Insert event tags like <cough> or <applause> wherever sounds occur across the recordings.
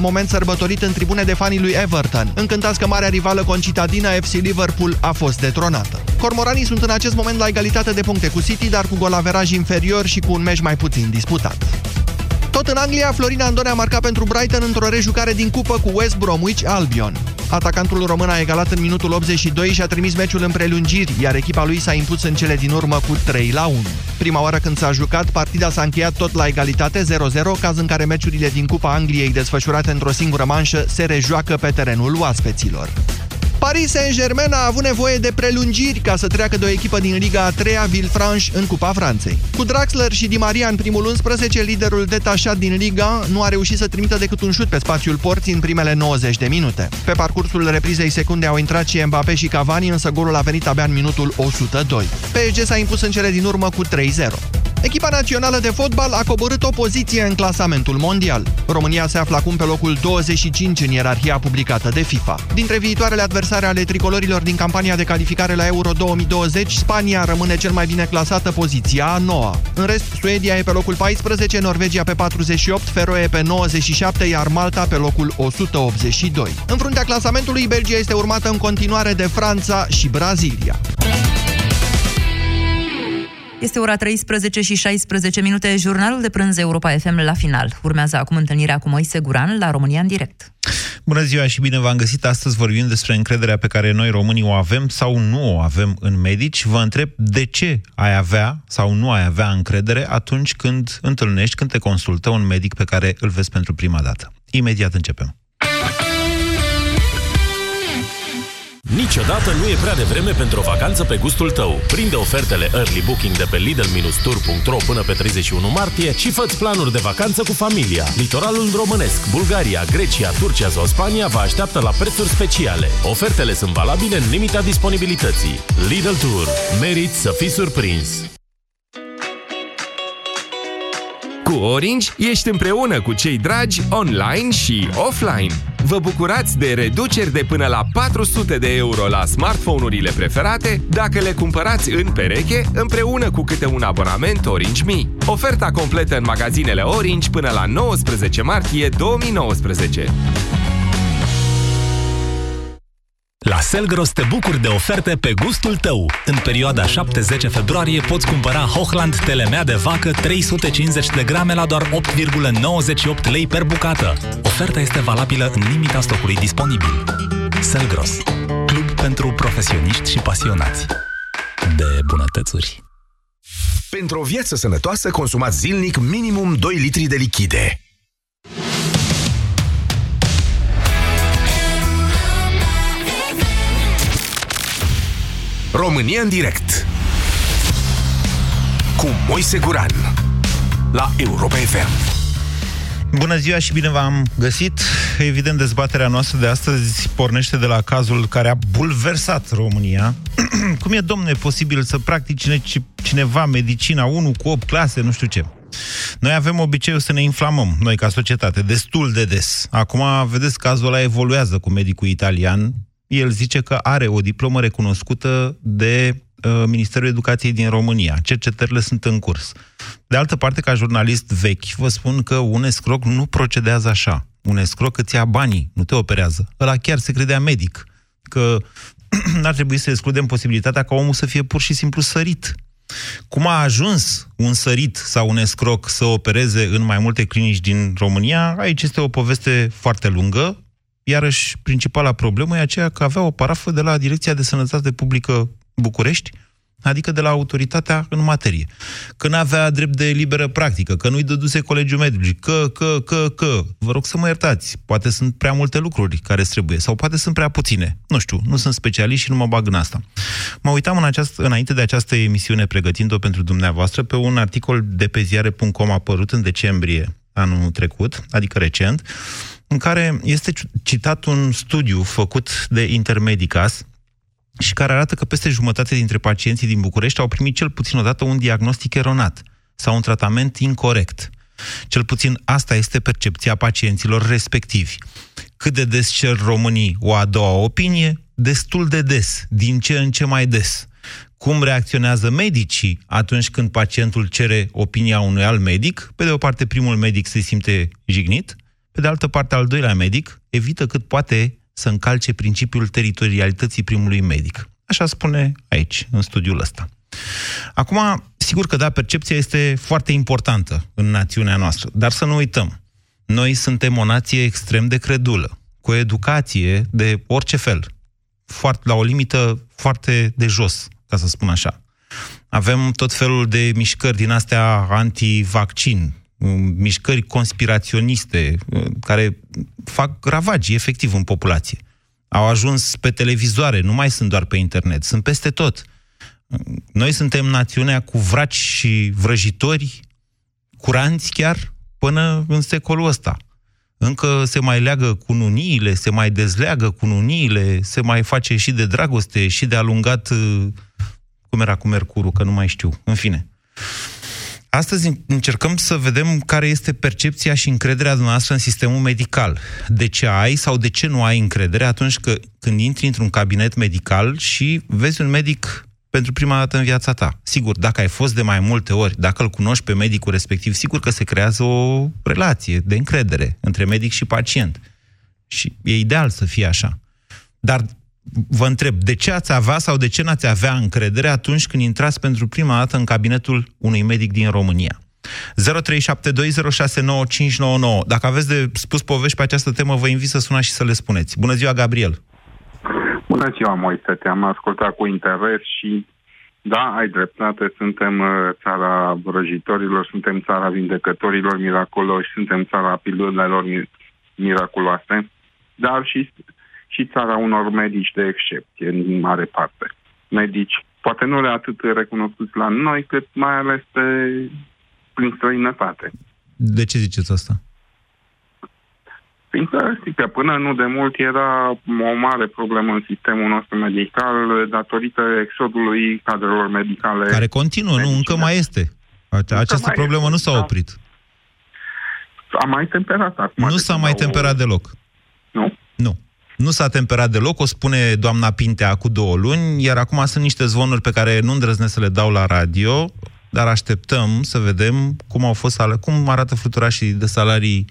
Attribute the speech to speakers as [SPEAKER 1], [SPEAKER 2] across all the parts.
[SPEAKER 1] moment sărbătorit în tribune de fanii lui Everton. Încântați că marea rivală concitadină FC Liverpool a fost detronată. Cormoranii sunt în acest moment la egalitate de puncte cu City, dar cu golaveraj inferior și cu un meci mai puțin disputat. Tot în Anglia, Florin Andone a marcat pentru Brighton într-o rejucare din cupă cu West Bromwich Albion. Atacantul român a egalat în minutul 82 și a trimis meciul în prelungiri, iar echipa lui s-a impus în cele din urmă cu 3 la 1. Prima oară când s-a jucat, partida s-a încheiat tot la egalitate 0-0, caz în care meciurile din Cupa Angliei desfășurate într-o singură manșă se rejoacă pe terenul oaspeților. Paris Saint-Germain a avut nevoie de prelungiri ca să treacă de o echipă din Liga a 3-a Villefranche în Cupa Franței. Cu Draxler și Di Maria în primul 11, liderul detașat din Liga nu a reușit să trimită decât un șut pe spațiul porții în primele 90 de minute. Pe parcursul reprizei secunde au intrat și Mbappé și Cavani, însă golul a venit abia în minutul 102. PSG s-a impus în cele din urmă cu 3-0. Echipa națională de fotbal a coborât o poziție în clasamentul mondial. România se află acum pe locul 25 în ierarhia publicată de FIFA. Dintre viitoarele adversare ale tricolorilor din campania de calificare la Euro 2020, Spania rămâne cel mai bine clasată poziția a noua. În rest, Suedia e pe locul 14, Norvegia pe 48, Feroe pe 97, iar Malta pe locul 182. În fruntea clasamentului, Belgia este urmată în continuare de Franța și Brazilia.
[SPEAKER 2] Este ora 13 și 16 minute, jurnalul de prânz Europa FM la final. Urmează acum întâlnirea cu Moise Guran la România în direct.
[SPEAKER 3] Bună ziua și bine v-am găsit. Astăzi vorbim despre încrederea pe care noi românii o avem sau nu o avem în medici. Vă întreb de ce ai avea sau nu ai avea încredere atunci când întâlnești, când te consultă un medic pe care îl vezi pentru prima dată. Imediat începem.
[SPEAKER 4] Niciodată nu e prea devreme pentru o vacanță pe gustul tău. Prinde ofertele Early Booking de pe Lidl-Tour.ro până pe 31 martie și fă planuri de vacanță cu familia. Litoralul românesc, Bulgaria, Grecia, Turcia sau Spania vă așteaptă la prețuri speciale. Ofertele sunt valabile în limita disponibilității. Lidl Tour. Merit să fii surprins!
[SPEAKER 5] Cu Orange ești împreună cu cei dragi online și offline. Vă bucurați de reduceri de până la 400 de euro la smartphone-urile preferate dacă le cumpărați în pereche împreună cu câte un abonament Orange Mi. Oferta completă în magazinele Orange până la 19 martie 2019.
[SPEAKER 4] La Selgros te bucuri de oferte pe gustul tău. În perioada 7-10 februarie poți cumpăra Hochland telemea de vacă 350 de grame la doar 8,98 lei per bucată. Oferta este valabilă în limita stocului disponibil. Selgros, club pentru profesioniști și pasionați de bunătățuri.
[SPEAKER 6] Pentru o viață sănătoasă, consumați zilnic minimum 2 litri de lichide. România în direct cu Moise Guran la Europa FM.
[SPEAKER 3] Bună ziua și bine v-am găsit. Evident, dezbaterea noastră de astăzi pornește de la cazul care a bulversat România. <clears throat> Cum e, domne, posibil să practici cineva medicina 1 cu 8 clase, nu știu ce? Noi avem obiceiul să ne inflamăm, noi ca societate, destul de des. Acum, vedeți, cazul ăla evoluează cu medicul italian, el zice că are o diplomă recunoscută de uh, Ministerul Educației din România. Cercetările sunt în curs. De altă parte, ca jurnalist vechi, vă spun că un escroc nu procedează așa. Un escroc îți ia banii, nu te operează. Ăla chiar se credea medic. Că <clears throat> n-ar trebui să excludem posibilitatea ca omul să fie pur și simplu sărit. Cum a ajuns un sărit sau un escroc să opereze în mai multe clinici din România, aici este o poveste foarte lungă, Iarăși, principala problemă e aceea că avea o parafă de la Direcția de Sănătate Publică București, adică de la autoritatea în materie. Că nu avea drept de liberă practică, că nu-i dăduse colegiul mediului, că, că, că, că. Vă rog să mă iertați, poate sunt prea multe lucruri care trebuie, sau poate sunt prea puține. Nu știu, nu sunt specialist și nu mă bag în asta. Mă uitam în această, înainte de această emisiune, pregătind-o pentru dumneavoastră, pe un articol de pe ziare.com apărut în decembrie anul trecut, adică recent, în care este citat un studiu făcut de Intermedicas și care arată că peste jumătate dintre pacienții din București au primit cel puțin odată un diagnostic eronat sau un tratament incorrect. Cel puțin asta este percepția pacienților respectivi. Cât de des cer românii o a doua opinie? Destul de des, din ce în ce mai des. Cum reacționează medicii atunci când pacientul cere opinia unui alt medic? Pe de o parte, primul medic se simte jignit, Pe de altă parte, al doilea medic evită cât poate să încalce principiul teritorialității primului medic. Așa spune aici, în studiul ăsta. Acum, sigur că da, percepția este foarte importantă în națiunea noastră, dar să nu uităm. Noi suntem o nație extrem de credulă, cu o educație de orice fel, foarte, la o limită foarte de jos, ca să spun așa. Avem tot felul de mișcări din astea anti-vaccin, mișcări conspiraționiste, care fac ravagii efectiv în populație. Au ajuns pe televizoare, nu mai sunt doar pe internet, sunt peste tot. Noi suntem națiunea cu vraci și vrăjitori curanți chiar până în secolul ăsta. Încă se mai leagă cu nuniile, se mai dezleagă cu nuniile, se mai face și de dragoste, și de alungat, cum era cu Mercurul, că nu mai știu. În fine. Astăzi încercăm să vedem care este percepția și încrederea dumneavoastră în sistemul medical. De ce ai sau de ce nu ai încredere atunci că, când intri într-un cabinet medical și vezi un medic pentru prima dată în viața ta. Sigur, dacă ai fost de mai multe ori, dacă îl cunoști pe medicul respectiv, sigur că se creează o relație de încredere între medic și pacient. Și e ideal să fie așa. Dar vă întreb, de ce ați avea sau de ce n-ați avea încredere atunci când intrați pentru prima dată în cabinetul unui medic din România? 0372069599. Dacă aveți de spus povești pe această temă, vă invit să sunați și să le spuneți. Bună ziua, Gabriel!
[SPEAKER 7] Bună ziua, Moise, te-am ascultat cu interes și da, ai dreptate, suntem uh, țara vrăjitorilor, suntem țara vindecătorilor miraculoși, suntem țara pilulelor miraculoase, dar și, și țara unor medici de excepție, în mare parte. Medici, poate nu le atât recunoscuți la noi, cât mai ales pe, prin străinătate.
[SPEAKER 3] De ce ziceți asta?
[SPEAKER 7] Fiindcă, știți că până nu de mult era o mare problemă în sistemul nostru medical datorită exodului cadrelor medicale.
[SPEAKER 3] Care continuă, medicine. nu? Încă mai este. Această mai problemă este, nu s-a da. oprit.
[SPEAKER 7] S-a mai temperat acum.
[SPEAKER 3] Nu s-a mai temperat o... deloc.
[SPEAKER 7] Nu?
[SPEAKER 3] Nu. Nu s-a temperat deloc, o spune doamna Pintea cu două luni, iar acum sunt niște zvonuri pe care nu îndrăznesc să le dau la radio, dar așteptăm să vedem cum au fost, cum arată fluturașii de salarii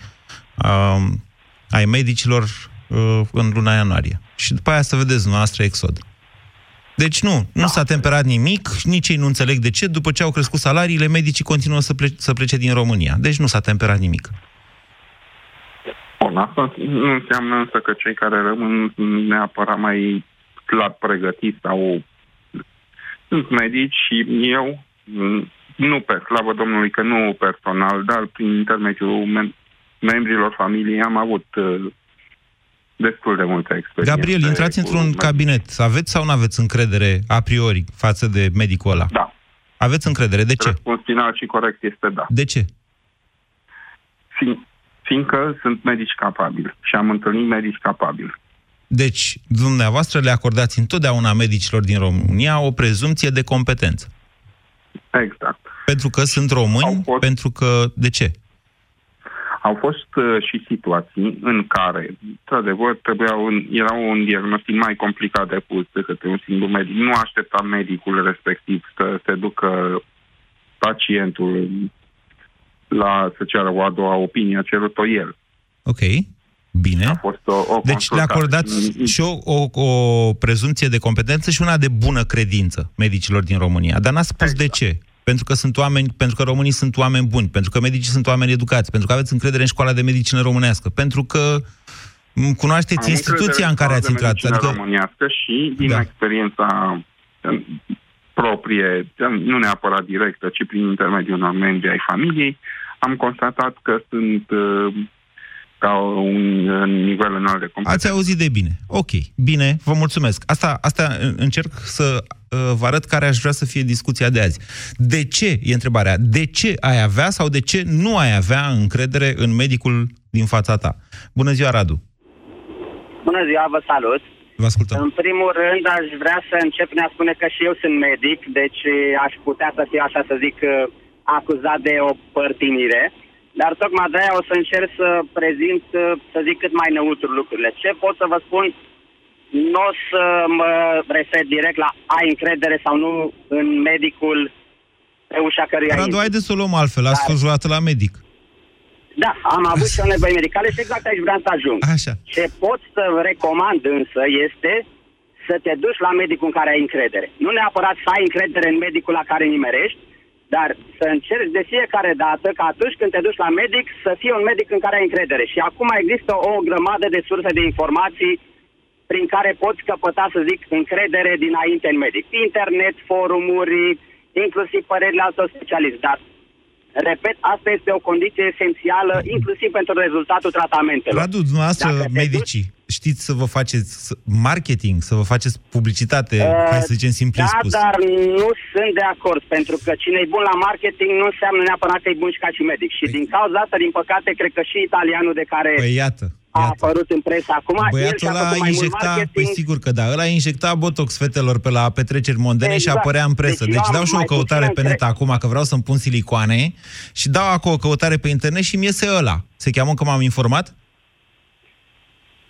[SPEAKER 3] um, ai medicilor uh, în luna ianuarie. Și după aia să vedeți noastră exod. Deci nu, nu da. s-a temperat nimic, nici ei nu înțeleg de ce. După ce au crescut salariile, medicii continuă să, plece, să plece din România. Deci nu s-a temperat nimic.
[SPEAKER 7] Bun, asta nu înseamnă însă că cei care rămân neapărat mai clar pregătiți sau sunt medici și eu, nu pe slavă Domnului că nu personal, dar prin intermediul membrilor familiei am avut uh, destul de multă experiență.
[SPEAKER 3] Gabriel, intrați într-un medici. cabinet. Aveți sau nu aveți încredere a priori față de medicul ăla?
[SPEAKER 7] Da.
[SPEAKER 3] Aveți încredere. De ce?
[SPEAKER 7] Răspuns final și corect este da.
[SPEAKER 3] De ce?
[SPEAKER 7] Fiind, fiindcă sunt medici capabili și am întâlnit medici capabili.
[SPEAKER 3] Deci, dumneavoastră le acordați întotdeauna medicilor din România o prezumție de competență.
[SPEAKER 7] Exact.
[SPEAKER 3] Pentru că sunt români? Fost... Pentru că... De ce?
[SPEAKER 7] Au fost uh, și situații în care, într-adevăr, trebuia un, era un diagnostic mai complicat de pus decât un singur medic. Nu aștepta medicul respectiv să se ducă pacientul la să ceară o a doua opinie, a cerut-o el.
[SPEAKER 3] Ok. Bine.
[SPEAKER 7] A fost o, o
[SPEAKER 3] deci le acordați și o, o, o prezumție de competență și una de bună credință medicilor din România. Dar n-ați spus exact. de ce pentru că sunt oameni, pentru că românii sunt oameni buni, pentru că medicii sunt oameni educați, pentru că aveți încredere în școala de medicină românească, pentru că cunoașteți Am instituția în care ați intrat.
[SPEAKER 7] Adică... românească și din da. experiența proprie, nu neapărat directă, ci prin intermediul unor membri ai familiei, am constatat că sunt uh, ca un nivel înalt de competență.
[SPEAKER 3] Ați auzit de bine. Ok, bine, vă mulțumesc. Asta, asta încerc să uh, vă arăt care aș vrea să fie discuția de azi. De ce, e întrebarea, de ce ai avea sau de ce nu ai avea încredere în medicul din fața ta? Bună ziua, Radu!
[SPEAKER 8] Bună ziua, vă salut!
[SPEAKER 3] Vă ascultăm.
[SPEAKER 8] În primul rând, aș vrea să încep prin a spune că și eu sunt medic, deci aș putea să fiu, așa să zic, acuzat de o părtinire. Dar tocmai de aia o să încerc să prezint, să zic cât mai neutru lucrurile. Ce pot să vă spun? Nu o să mă refer direct la ai încredere sau nu în medicul pe ușa căruia
[SPEAKER 3] Radu, haideți să o luăm altfel. Ați fost la medic.
[SPEAKER 8] Da, am avut și o nevoie medicală și exact aici vreau să ajung.
[SPEAKER 3] Așa.
[SPEAKER 8] Ce pot să recomand însă este să te duci la medicul în care ai încredere. Nu neapărat să ai încredere în medicul la care nimerești, dar să încerci de fiecare dată că atunci când te duci la medic să fie un medic în care ai încredere. Și acum există o grămadă de surse de informații prin care poți căpăta, să zic, încredere dinainte în medic. Internet, forumuri, inclusiv părerile altor specialiști. Dar Repet, asta este o condiție esențială, inclusiv pentru rezultatul tratamentelor.
[SPEAKER 3] Radu, dumneavoastră,
[SPEAKER 8] Dacă te
[SPEAKER 3] medicii, știți să vă faceți marketing, să vă faceți publicitate,
[SPEAKER 8] Uh,
[SPEAKER 3] hai să zicem simplu
[SPEAKER 8] da,
[SPEAKER 3] spus.
[SPEAKER 8] dar nu sunt de acord, pentru că cine e bun la marketing nu înseamnă neapărat că e bun și ca și medic. Și din cauza asta, din păcate, cred că și italianul de care
[SPEAKER 3] Păi iată,
[SPEAKER 8] a
[SPEAKER 3] iată.
[SPEAKER 8] apărut în presă acum, el
[SPEAKER 3] Băiatul
[SPEAKER 8] și-a
[SPEAKER 3] ăla
[SPEAKER 8] făcut mai mult
[SPEAKER 3] injecta,
[SPEAKER 8] marketing.
[SPEAKER 3] păi sigur că da, ăla injecta botox fetelor pe la petreceri mondene și
[SPEAKER 8] Exact.
[SPEAKER 3] apărea în presă.
[SPEAKER 8] Deci
[SPEAKER 3] Deci,
[SPEAKER 8] eu
[SPEAKER 3] dau
[SPEAKER 8] am
[SPEAKER 3] și o
[SPEAKER 8] mai
[SPEAKER 3] căutare
[SPEAKER 8] puțin
[SPEAKER 3] pe net
[SPEAKER 8] încre-
[SPEAKER 3] acum, că vreau să-mi pun silicoane și dau acolo o căutare pe internet și mi iese ăla. Se cheamă că m-am informat?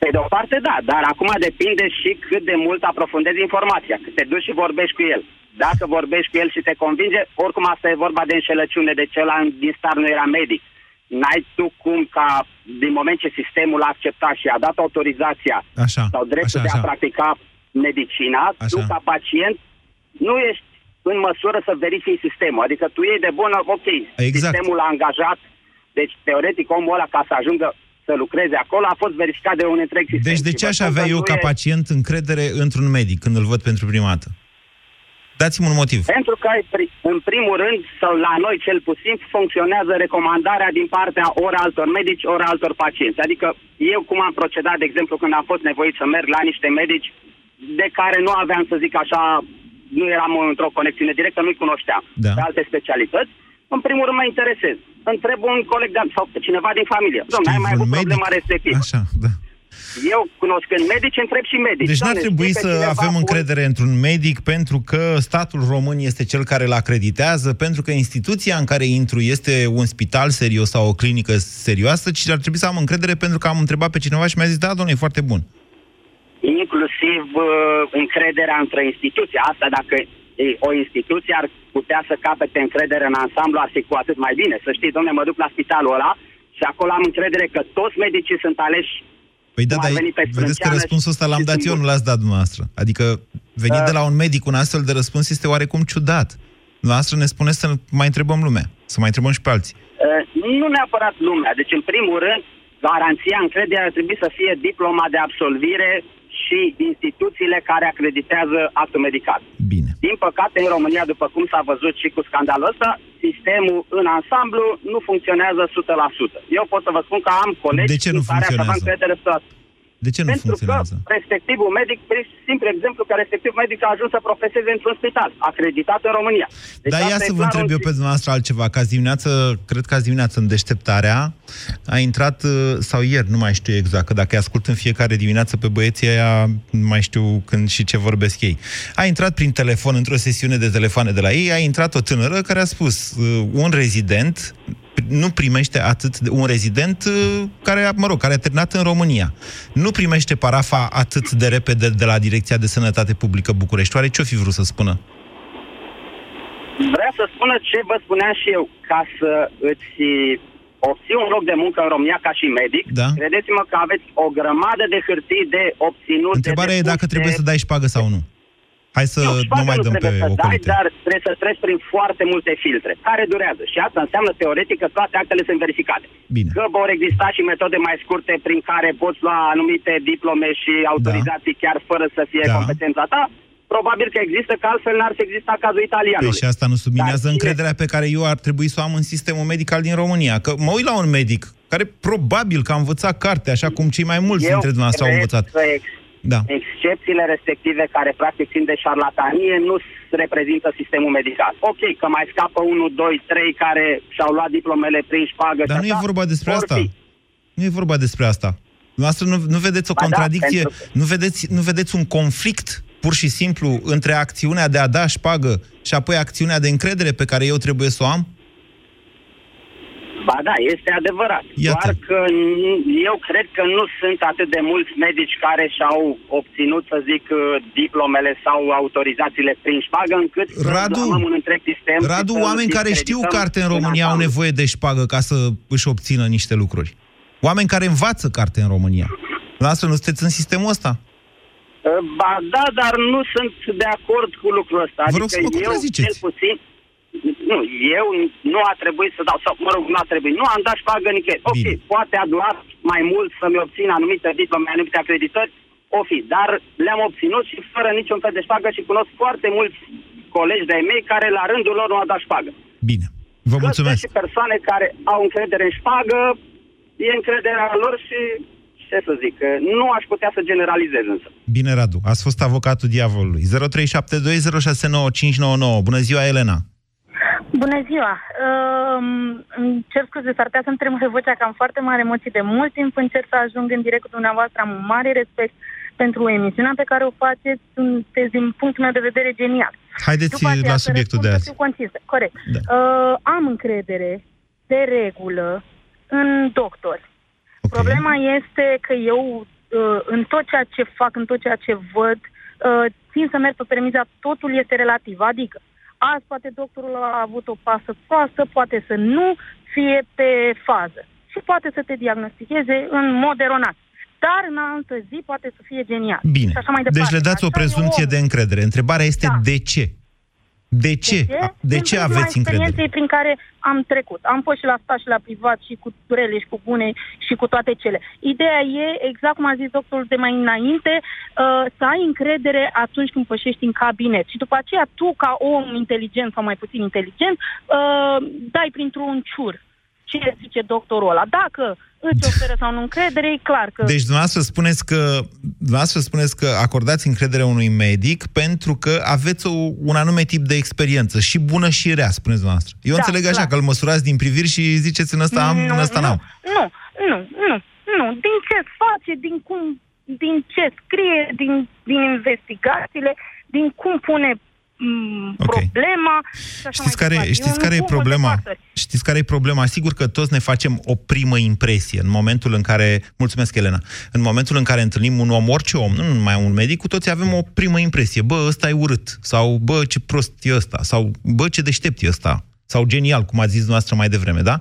[SPEAKER 8] Pe de o parte, da, dar acum depinde și cât de mult aprofundezi informația, cât te duci și vorbești cu el. Dacă vorbești cu el și te convinge, oricum asta e vorba de înșelăciune, de cel din star nu era medic. N-ai tu cum ca, din moment ce sistemul a acceptat și a dat autorizația
[SPEAKER 3] Așa,
[SPEAKER 8] sau dreptul
[SPEAKER 3] așa,
[SPEAKER 8] de a
[SPEAKER 3] așa.
[SPEAKER 8] practica medicina, tu
[SPEAKER 3] Așa.
[SPEAKER 8] ca pacient nu ești în măsură să verifici sistemul. Adică tu iei de bună, ok,
[SPEAKER 3] Exact.
[SPEAKER 8] sistemul a angajat, deci teoretic omul ăla ca să ajungă să lucreze acolo a fost verificat de un întreg sistem.
[SPEAKER 3] Deci de
[SPEAKER 8] Și
[SPEAKER 3] ce
[SPEAKER 8] vă
[SPEAKER 3] aș
[SPEAKER 8] spun
[SPEAKER 3] avea
[SPEAKER 8] că
[SPEAKER 3] eu
[SPEAKER 8] nu
[SPEAKER 3] ca
[SPEAKER 8] e-
[SPEAKER 3] pacient încredere într-un medic când îl văd pentru prima dată? Dați-mi un motiv.
[SPEAKER 8] Pentru că, ai pri- în primul rând, sau la noi cel puțin, funcționează recomandarea din partea ori altor medici, ori altor pacienți. Adică eu cum am procedat, de exemplu, când am fost nevoit să merg la niște medici de care nu aveam, să zic așa, nu eram într-o conexiune directă, nu-i cunoșteam
[SPEAKER 3] Da.
[SPEAKER 8] de alte specialități. În primul rând mă interesez. Întreb un coleg de sau pe cineva din familie. Domnule, ai
[SPEAKER 3] Știi
[SPEAKER 8] mai avut
[SPEAKER 3] vreun
[SPEAKER 8] problema
[SPEAKER 3] medic?
[SPEAKER 8] respectivă.
[SPEAKER 3] Așa, da.
[SPEAKER 8] Eu, cunoscând medici, întreb și medici.
[SPEAKER 3] Deci n-ar
[SPEAKER 8] Doamne,
[SPEAKER 3] trebui
[SPEAKER 8] știi pe
[SPEAKER 3] să
[SPEAKER 8] cineva
[SPEAKER 3] avem
[SPEAKER 8] bun?
[SPEAKER 3] încredere într-un medic pentru că statul român este cel care îl acreditează, pentru că instituția în care intru este un spital serios sau o clinică serioasă, ci ar trebui să am încredere pentru că am întrebat pe cineva și mi-a zis, da, domnule, e foarte bun.
[SPEAKER 8] inclusiv uh, încrederea între instituții. Asta dacă e, o instituție ar putea să capete încredere în ansamblu, ar fi cu atât mai bine. Să știi, domnule, mă duc la spitalul ăla și acolo am încredere că toți medicii sunt aleși
[SPEAKER 3] Păi da,
[SPEAKER 8] Cum
[SPEAKER 3] dar
[SPEAKER 8] ar veni pe
[SPEAKER 3] vedeți că
[SPEAKER 8] Sprânceană
[SPEAKER 3] răspunsul ăsta l-am
[SPEAKER 8] și
[SPEAKER 3] dat
[SPEAKER 8] sunt
[SPEAKER 3] eu,
[SPEAKER 8] bun.
[SPEAKER 3] nu l-ați dat dumneavoastră. Adică venit de la un medic un astfel de răspuns este oarecum ciudat. Dumneavoastră ne spuneți să mai întrebăm lumea, să mai întrebăm și pe alții.
[SPEAKER 8] Uh, nu neapărat lumea. Deci, în primul rând, garanția încrederea ar trebui să fie diploma de absolvire și instituțiile care acreditează actul medical.
[SPEAKER 3] Bine.
[SPEAKER 8] Din păcate, în România, după cum s-a văzut și cu scandalul ăsta, sistemul în ansamblu nu funcționează 100%. Eu pot să vă spun că am colegi
[SPEAKER 3] De ce nu
[SPEAKER 8] în care
[SPEAKER 3] funcționează?
[SPEAKER 8] aveam încredere toată.
[SPEAKER 3] De ce nu
[SPEAKER 8] Pentru
[SPEAKER 3] funcționează?
[SPEAKER 8] că respectivul medic, prin simplu exemplu că respectiv medic a ajuns să profeseze într-un spital, acreditat în România. Deci
[SPEAKER 3] Dar ia
[SPEAKER 8] asta
[SPEAKER 3] să
[SPEAKER 8] e
[SPEAKER 3] vă
[SPEAKER 8] clar
[SPEAKER 3] întreb
[SPEAKER 8] un-
[SPEAKER 3] eu pe dumneavoastră altceva. Că azi dimineață, cred că azi dimineață în deșteptarea, a intrat, uh, sau ieri, nu mai știu exact, că dacă îi ascult în fiecare dimineață pe băieții aia, nu mai știu când și ce vorbesc ei. A intrat prin telefon, într-o sesiune de telefoane de la ei, a intrat o tânără care a spus, uh, un rezident nu primește atât de, un rezident uh, care, a- mă rog, care a terminat în România. Nu primește parafa atât de repede de la Direcția de Sănătate Publică București. Oare ce-o fi vrut să spună?
[SPEAKER 8] Vrea să spună ce vă spuneam și eu, ca să îți obții un loc de muncă în România ca și medic,
[SPEAKER 3] Da.
[SPEAKER 8] credeți-mă că aveți o grămadă de hârtii de obținut.
[SPEAKER 3] Întrebarea
[SPEAKER 8] de
[SPEAKER 3] e dacă
[SPEAKER 8] depuse.
[SPEAKER 3] trebuie să dai șpagă sau nu. Hai să
[SPEAKER 8] Nu,
[SPEAKER 3] nu
[SPEAKER 8] șpagă
[SPEAKER 3] mai dăm pe
[SPEAKER 8] trebuie să dai,
[SPEAKER 3] ocolite.
[SPEAKER 8] dar trebuie să treci prin foarte multe filtre, care durează. Și asta înseamnă teoretic că toate actele sunt verificate.
[SPEAKER 3] Bine.
[SPEAKER 8] Că vor exista și metode mai scurte prin care poți lua anumite diplome și autorizații chiar fără să fie
[SPEAKER 3] Da.
[SPEAKER 8] competența ta. Probabil că există, că altfel n-ar fi exista cazul
[SPEAKER 3] Păi
[SPEAKER 8] italianului.
[SPEAKER 3] și asta nu subminează
[SPEAKER 8] Dar cine-
[SPEAKER 3] încrederea pe care eu ar trebui să o am în sistemul medical din România. Că mă uit la un medic care probabil că a învățat carte, așa cum cei mai mulți
[SPEAKER 8] Eu
[SPEAKER 3] dintre dumneavoastră au
[SPEAKER 8] cred
[SPEAKER 3] învățat.
[SPEAKER 8] că ex-
[SPEAKER 3] Da.
[SPEAKER 8] excepțiile respective care practic țin de șarlatanie nu s- reprezintă sistemul medical. Ok, că mai scapă 1, 2, 3 care și-au luat diplomele prin șpagă
[SPEAKER 3] Dar
[SPEAKER 8] și
[SPEAKER 3] nu e
[SPEAKER 8] așa,
[SPEAKER 3] vorba despre
[SPEAKER 8] vor
[SPEAKER 3] asta.
[SPEAKER 8] fi.
[SPEAKER 3] Nu e vorba despre asta. Noastră nu, nu vedeți o
[SPEAKER 8] Ba da,
[SPEAKER 3] contradicție,
[SPEAKER 8] pentru că-
[SPEAKER 3] nu, vedeți, nu vedeți un conflict pur și simplu între acțiunea de a da șpagă și apoi acțiunea de încredere pe care eu trebuie să o am?
[SPEAKER 8] Ba da, este adevărat.
[SPEAKER 3] Iată.
[SPEAKER 8] Doar că n- eu cred că nu sunt atât de mulți medici care și-au obținut, să zic, uh, diplomele sau autorizațiile prin șpagă, încât
[SPEAKER 3] Radu,
[SPEAKER 8] să blamăm un întreg sistem. și
[SPEAKER 3] Radu,
[SPEAKER 8] să
[SPEAKER 3] oameni care știu
[SPEAKER 8] discredităm
[SPEAKER 3] carte în România au
[SPEAKER 8] ansamblu.
[SPEAKER 3] nevoie de șpagă ca să își obțină niște lucruri. Oameni care învață carte în România. Lasă, nu sunteți în sistemul ăsta?
[SPEAKER 8] Uh, Ba da, dar nu sunt de acord cu lucrul ăsta.
[SPEAKER 3] Vă rog
[SPEAKER 8] adică
[SPEAKER 3] să mă
[SPEAKER 8] eu,
[SPEAKER 3] contraziceți.
[SPEAKER 8] cel puțin, nu, eu nu a trebuit să dau, sau mă rog, nu a trebuit, nu am dat șpagă nicăieri. Ok,
[SPEAKER 3] Bine.
[SPEAKER 8] poate a durat mai mult să-mi obțin anumite diplome, anumite acreditări, o fi, dar le-am obținut și fără niciun fel de șpagă și cunosc foarte mulți colegi de-ai mei care la rândul lor nu au dat șpagă.
[SPEAKER 3] Bine. Vă
[SPEAKER 8] Că
[SPEAKER 3] mulțumesc.
[SPEAKER 8] Sunt și persoane care au încredere în șpagă, e încrederea lor și, ce să zic, nu aș putea să generalizez însă.
[SPEAKER 3] Bine, Radu. Ați fost avocatul diavolului. 0372069599. Bună ziua, Elena.
[SPEAKER 9] Bună ziua! Uh, îmi cer scuze, s-ar putea să-mi tremure vocea, că am foarte mare emoții de mult timp. Încerc să ajung în direct cu dumneavoastră. Am un mare respect pentru emisiunea pe care o faceți. Sunteți, din punctul meu de vedere, genial.
[SPEAKER 3] Haideți
[SPEAKER 9] După aceea,
[SPEAKER 3] la
[SPEAKER 9] să
[SPEAKER 3] subiectul de
[SPEAKER 9] răspund,
[SPEAKER 3] azi.
[SPEAKER 9] să fiu concisă. Corect.
[SPEAKER 3] Da.
[SPEAKER 9] Uh, am încredere, de regulă, în doctori.
[SPEAKER 3] Ok.
[SPEAKER 9] Problema este că eu, uh, în tot ceea ce fac, în tot ceea ce văd, uh, țin să merg pe premiza totul este relativ. Adică, azi poate doctorul a avut o pasă proastă, poate să nu fie pe fază. Și poate să te diagnosticheze în mod eronat. Dar în altă zi poate să fie genial.
[SPEAKER 3] Bine.
[SPEAKER 9] Și așa mai departe.
[SPEAKER 3] Deci le dați o
[SPEAKER 9] Așa e
[SPEAKER 3] prezumție
[SPEAKER 9] omul.
[SPEAKER 3] de încredere. Întrebarea este
[SPEAKER 9] Da.
[SPEAKER 3] de ce? De ce? De
[SPEAKER 9] Din
[SPEAKER 3] ce
[SPEAKER 9] prisma
[SPEAKER 3] aveți încredere?
[SPEAKER 9] experienței prin care am trecut. Am fost și la stat și la privat și cu rele și cu bune și cu toate cele. Ideea e, exact cum a zis doctorul de mai înainte, uh, să ai încredere atunci când pășești în cabinet. Și după aceea tu, ca om inteligent sau mai puțin inteligent, uh, dai printr-un ciur ce zice doctorul ăla. Dacă îți oferă sau nu încredere, e clar că...
[SPEAKER 3] Deci dumneavoastră spuneți că, dumneavoastră spuneți că acordați încredere unui medic pentru că aveți o, un anume tip de experiență, și bună și rea, spuneți dumneavoastră. Eu
[SPEAKER 9] Da,
[SPEAKER 3] înțeleg așa,
[SPEAKER 9] clar.
[SPEAKER 3] că îl măsurați din priviri și ziceți în ăsta am, în ăsta
[SPEAKER 9] nu,
[SPEAKER 3] n-am.
[SPEAKER 9] nu, nu, nu, nu. Din ce face, din cum, din ce scrie, din, din investigațiile, din cum pune m,
[SPEAKER 3] Ok.
[SPEAKER 9] problema și așa
[SPEAKER 3] Știți
[SPEAKER 9] mai
[SPEAKER 3] care,
[SPEAKER 9] departe.
[SPEAKER 3] știți
[SPEAKER 9] E un
[SPEAKER 3] care e
[SPEAKER 9] cumul de
[SPEAKER 3] problema?
[SPEAKER 9] factori.
[SPEAKER 3] Știți care e problema? Sigur că toți ne facem o primă impresie în momentul în care, mulțumesc Elena, în momentul în care întâlnim un om, orice om, nu numai un medic, cu toți avem o primă impresie. Bă, ăsta e urât. Sau, bă, ce prost e ăsta. Sau, bă, ce deștept e ăsta. Sau genial, cum ați zis dumneavoastră mai devreme, da?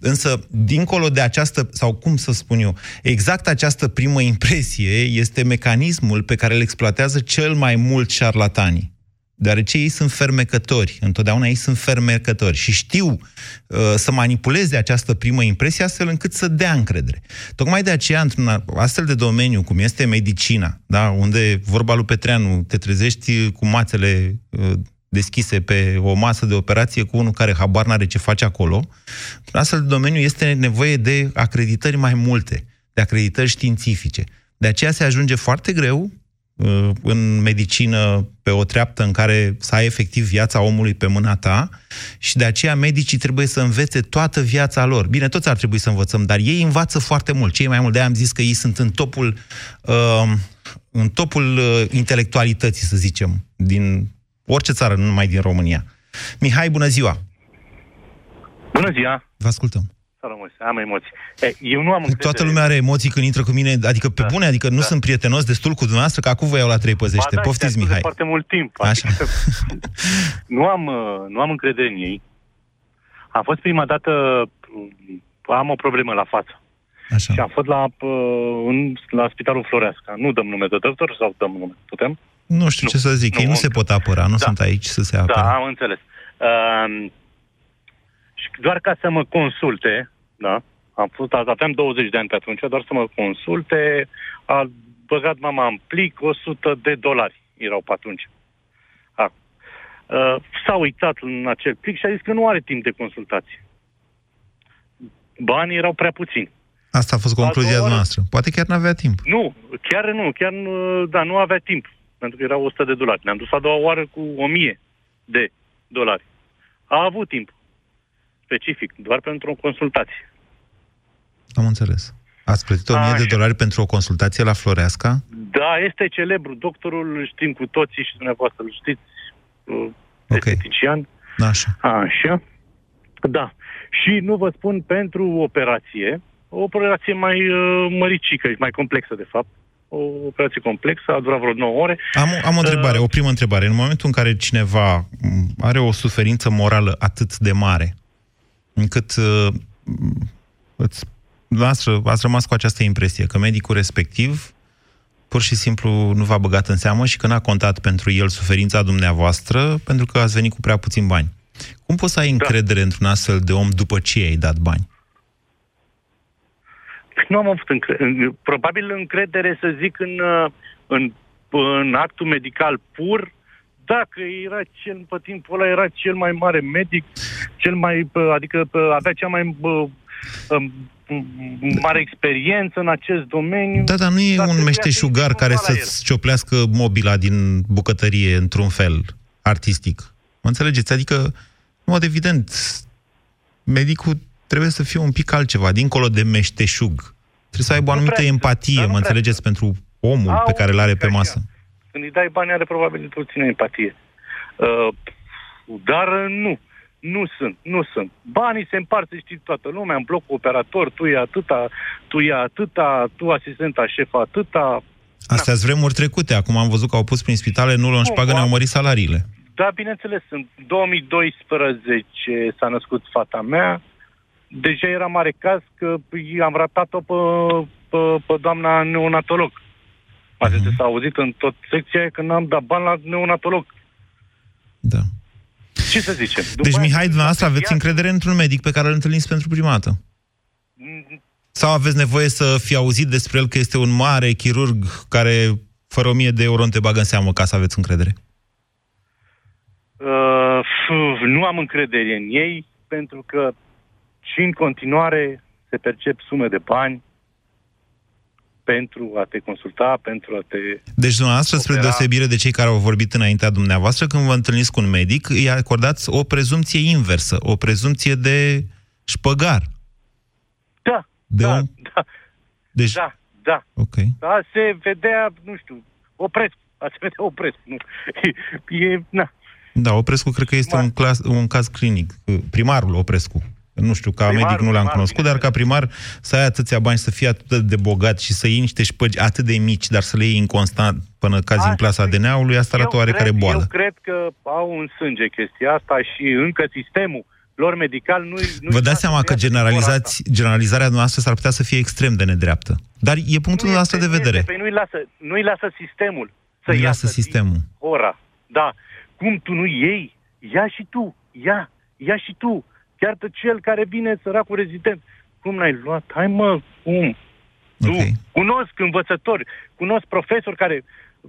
[SPEAKER 3] Însă, dincolo de această, sau cum să spun eu, exact această primă impresie este mecanismul pe care îl exploatează cel mai mult șarlatanii deoarece ei sunt fermecători, întotdeauna ei sunt fermecători și știu uh, să manipuleze această primă impresie astfel încât să dea încredere. Tocmai de aceea, într-un astfel de domeniu, cum este medicina, da, unde, vorba lui Petreanu, te trezești cu mațele uh, deschise pe o masă de operație cu unul care habar n-are ce face acolo, în astfel de domeniu este nevoie de acreditări mai multe, de acreditări științifice. De aceea se ajunge foarte greu uh, în medicină pe o treaptă în care să ai efectiv viața omului pe mâna ta și de aceea medicii trebuie să învețe toată viața lor. Bine, toți ar trebui să învățăm, dar ei învață foarte mult. Cei mai mult de am zis că ei sunt în topul uh, în topul uh, intelectualității, să zicem, din orice țară, nu numai din România. Mihai, bună ziua!
[SPEAKER 10] Bună ziua!
[SPEAKER 3] Vă ascultăm.
[SPEAKER 10] Salut, am emoții. E, eu nu am încredere.
[SPEAKER 3] Toată lumea are emoții când intră cu mine, adică pe
[SPEAKER 10] Da.
[SPEAKER 3] bune, adică nu
[SPEAKER 10] Da.
[SPEAKER 3] sunt prietenos destul cu dumneavoastră, că acum vă iau la trei păzește.
[SPEAKER 10] Ba da,
[SPEAKER 3] Poftiți,
[SPEAKER 10] și te-ascult de
[SPEAKER 3] Mihai.
[SPEAKER 10] foarte mult timp.
[SPEAKER 3] Așa.
[SPEAKER 10] Adică, nu, am, uh, nu am încredere în ei. Am fost prima dată, uh, am o problemă la față.
[SPEAKER 3] Așa.
[SPEAKER 10] Și am fost la, uh, în, la Spitalul Floreasca. Nu dăm nume de doctor sau dăm nume? Putem?
[SPEAKER 3] Nu știu
[SPEAKER 10] Nu.
[SPEAKER 3] ce să zic,
[SPEAKER 10] Nu,
[SPEAKER 3] ei nu
[SPEAKER 10] încă.
[SPEAKER 3] se pot apăra, nu
[SPEAKER 10] Da.
[SPEAKER 3] sunt aici să se apere.
[SPEAKER 10] Da, am înțeles. Uh, și doar ca să mă consulte, da, am fost, aveam 20 de ani pe atunci, doar să mă consulte, a băgat mama în plic 100 de dolari, erau pe atunci. A, uh, s-a uitat în acel plic și a zis că nu are timp de consultație. Banii erau prea puțini.
[SPEAKER 3] Asta a fost
[SPEAKER 10] A
[SPEAKER 3] concluzia
[SPEAKER 10] doua oară-
[SPEAKER 3] noastră. Poate chiar n-avea timp.
[SPEAKER 10] Nu, chiar nu, chiar nu, da, nu avea timp, pentru că erau 100 de dolari. Ne-am dus a doua oară cu 1000 de dolari. A avut timp specific, doar pentru o consultație.
[SPEAKER 3] Am înțeles. Ați plătit 1000 de
[SPEAKER 10] Așa.
[SPEAKER 3] dolari pentru o consultație la Floreasca?
[SPEAKER 10] Da, este celebru, doctorul, îl știm cu toții și dumneavoastră îl știți, uh,
[SPEAKER 3] Ok.
[SPEAKER 10] estetician.
[SPEAKER 3] Așa.
[SPEAKER 10] Așa. Da. Și nu vă spun pentru operație, o operație mai uh, măricică, mai complexă de fapt, o operație complexă, a durat vreo 9 ore.
[SPEAKER 3] Am, am o întrebare, uh, o primă întrebare. În momentul în care cineva are o suferință morală atât de mare, încât uh, îți, noastră, ați rămas cu această impresie că medicul respectiv pur și simplu nu v-a băgat în seamă și că n-a contat pentru el suferința dumneavoastră pentru că ați venit cu prea puțin bani. Cum poți să ai da. încredere da. într-un astfel de om după ce ai dat bani?
[SPEAKER 10] Nu am avut încredere. Probabil încredere, să zic, în, uh, în, în actul medical pur, dacă era cel, pe timpul ăla era cel mai mare medic, cel mai, adică avea cea mai um, mare experiență în acest domeniu.
[SPEAKER 3] Da, dar nu e un meșteșugar care să-ți cioplească mobila din bucătărie într-un fel artistic. Mă înțelegeți? Adică, în mod evident, medicul trebuie să fie un pic altceva, dincolo de meșteșug. Trebuie să aibă o anumită empatie, mă înțelegeți, pentru omul Au, pe care îl are pe masă.
[SPEAKER 10] Când îi dai bani, are probabil puțină empatie. Uh, dar nu, nu sunt, nu sunt. Banii se împart, știi toată lumea, în blocul operator, tu e atâta, tu e atâta, tu asistenta șefa atâta.
[SPEAKER 3] Astea sunt vremuri trecute. Acum am văzut că au pus prin spitale, nu l-au șpagă, ne-au mărit salariile.
[SPEAKER 10] Da, bineînțeles. În 2012 s-a născut fata mea. Deja era mare caz că am ratat-o pe, pe, pe doamna neonatolog. Poate uh-huh. s-a auzit în tot secția când am dat bani la neonatolog.
[SPEAKER 3] Da.
[SPEAKER 10] Ce să zicem? După
[SPEAKER 3] deci, Mihai, dumneavoastră aveți încredere într-un medic pe care îl întâlniți pentru prima dată? Mm. Sau aveți nevoie să fi auzit despre el că este un mare chirurg care, fără o mie de euro, nu te bagă în seamă ca să aveți încredere?
[SPEAKER 10] Uh, nu am încredere în ei, pentru că și în continuare se percep sume de bani pentru a te consulta, pentru a te...
[SPEAKER 3] Deci, dumneavoastră, spre deosebire de cei care au vorbit înaintea dumneavoastră, când vă întâlniți cu un medic, îi acordați o prezumție inversă, o prezumție de șpăgar.
[SPEAKER 10] Da,
[SPEAKER 3] de
[SPEAKER 10] da,
[SPEAKER 3] un...
[SPEAKER 10] da.
[SPEAKER 3] Deci...
[SPEAKER 10] Da, da.
[SPEAKER 3] Ok.
[SPEAKER 10] Da, se vedea, nu știu, opresc. A se vedea opresc. Nu. E, <laughs> e, na.
[SPEAKER 3] Da, Oprescu cred că este un, clas, un caz clinic. Primarul Oprescu. Nu știu, ca primar, medic nu l-am cunoscut, dar ca primar să ai atâția bani, să fii atât de bogat și să iei niște șpăgi atât de mici, dar să le iei inconstant până cazi în plasa ADN-ului, asta arată oarecare
[SPEAKER 10] cred,
[SPEAKER 3] boală.
[SPEAKER 10] Eu cred că au în sânge chestia asta și încă sistemul lor medical nu nu
[SPEAKER 3] Vă dați seama că generalizați, generalizarea noastră s-ar putea să fie extrem de nedreaptă. Dar e punctul nostru de vedere.
[SPEAKER 10] Păi nu-i lasă, nu-i lasă sistemul să
[SPEAKER 3] nu-i lasă sistemul.
[SPEAKER 10] ora. Da. Cum tu nu iei, ia și tu, ia, ia și tu Chiar de cel care vine săracul rezident. Cum n-ai luat? Hai mă, cum? Okay. Tu, cunosc învățători, cunosc profesori care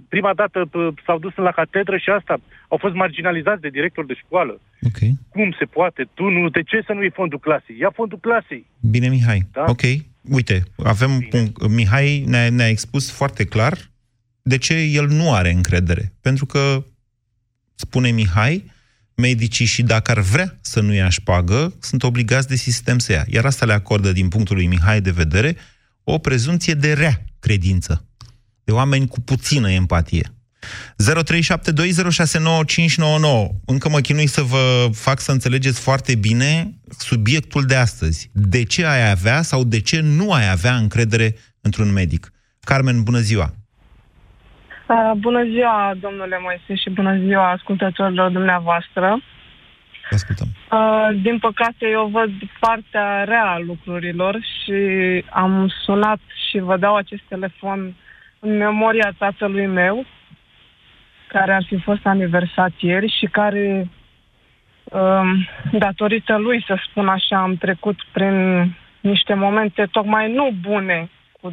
[SPEAKER 10] prima dată s-au dus la catedră și asta au fost marginalizați de director de școală.
[SPEAKER 3] Okay.
[SPEAKER 10] Cum se poate? Tu nu, de ce să nu iei fondul clasei? Ia fondul clasei.
[SPEAKER 3] Bine, Mihai. Da? Ok. Uite, avem Bine. un, Mihai ne-a, ne-a expus foarte clar de ce el nu are încredere. Pentru că, spune Mihai, medicii și dacă ar vrea să nu ia șpagă, sunt obligați de sistem să ia. Iar asta le acordă, din punctul lui Mihai de vedere, o prezumție de rea credință. De oameni cu puțină empatie. 0372069599. Încă mă chinui să vă fac să înțelegeți foarte bine subiectul de astăzi. De ce ai avea sau de ce nu ai avea încredere într-un medic? Carmen, bună ziua!
[SPEAKER 11] Uh, bună ziua, domnule Moise, și bună ziua ascultătorilor dumneavoastră.
[SPEAKER 3] Ascultăm.
[SPEAKER 11] Uh, din păcate, eu văd partea rea a lucrurilor și am sunat și vă dau acest telefon în memoria tatălui meu, care ar fi fost aniversat ieri și care, uh, datorită lui, să spun așa, am trecut prin niște momente tocmai nu bune cu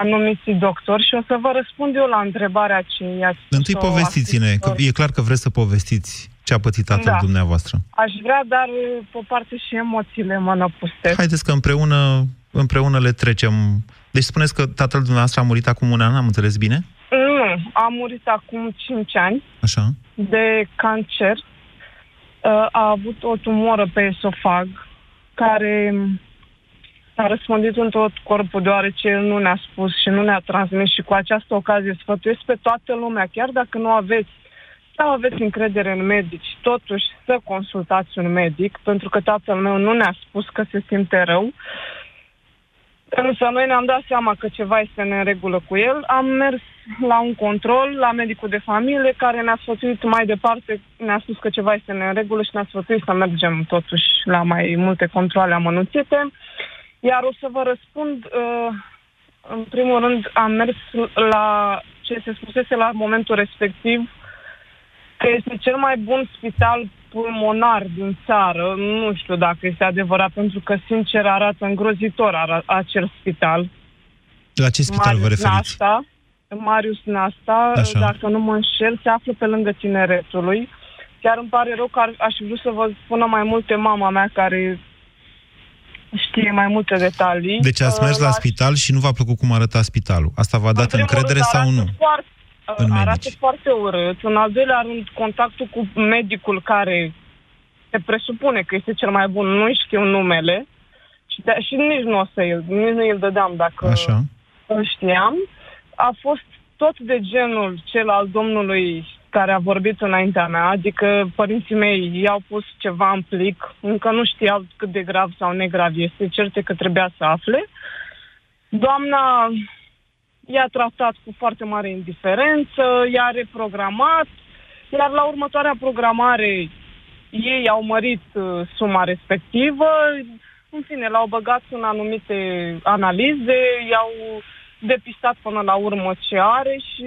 [SPEAKER 11] anumiți doctori și o să vă răspund eu la întrebarea ce i-ați
[SPEAKER 3] Întâi povestiți-ne, că e clar că vreți să povestiți ce a pățit tatăl da. dumneavoastră.
[SPEAKER 11] Aș vrea, dar pe o parte și emoțiile mă năpustesc.
[SPEAKER 3] Haideți că împreună, împreună le trecem. Deci spuneți că tatăl dumneavoastră a murit acum un an, am înțeles bine?
[SPEAKER 11] Nu, a murit acum 5 ani.
[SPEAKER 3] Așa.
[SPEAKER 11] De cancer. A avut o tumoră pe esofag care a răspundit în tot corpul deoarece el nu ne-a spus și nu ne-a transmis și cu această ocazie sfătuiesc pe toată lumea, chiar dacă nu aveți sau aveți încredere în medici, totuși să consultați un medic, pentru că tatăl meu nu ne-a spus că se simte rău. Însă noi ne-am dat seama că ceva este în regulă cu el. Am mers la un control la medicul de familie care ne-a sfătuit mai departe, ne-a spus că ceva este în regulă și ne-a sfătuit să mergem totuși la mai multe controle amănunțite. Iar o să vă răspund, uh, în primul rând, am mers la ce se spusese la momentul respectiv, că este cel mai bun spital pulmonar din țară. Nu știu dacă este adevărat, pentru că, sincer, arată îngrozitor ar- acel spital.
[SPEAKER 3] La ce spital
[SPEAKER 11] Marius
[SPEAKER 3] vă referiți?
[SPEAKER 11] Nasta, Marius Nasta,
[SPEAKER 3] Așa.
[SPEAKER 11] dacă nu mă înșel, se află pe lângă tineretului. Chiar îmi pare rău că ar, aș vrea să vă spună mai multe mama mea care știe mai multe detalii.
[SPEAKER 3] Deci ați
[SPEAKER 11] Uh,
[SPEAKER 3] mers la spital și nu v-a plăcut cum arăta spitalul. Asta v-a dat
[SPEAKER 11] primul
[SPEAKER 3] încredere
[SPEAKER 11] rând,
[SPEAKER 3] sau
[SPEAKER 11] arată
[SPEAKER 3] nu?
[SPEAKER 11] Foarte,
[SPEAKER 3] în
[SPEAKER 11] arată
[SPEAKER 3] medici?
[SPEAKER 11] foarte urât. În al doilea rând, contactul cu medicul care se presupune că este cel mai bun, nu știu numele și, de, și nici nu o să îl, nici nu îl dădeam dacă
[SPEAKER 3] Așa.
[SPEAKER 11] îl știam. A fost tot de genul cel al domnului care a vorbit înaintea mea, adică părinții mei i-au pus ceva în plic, încă nu știau cât de grav sau negrav este, certe că trebuia să afle. Doamna i-a tratat cu foarte mare indiferență, i-a reprogramat, iar la următoarea programare ei au mărit uh, suma respectivă, în fine, l-au băgat în anumite analize, i-au depistat până la urmă ce are și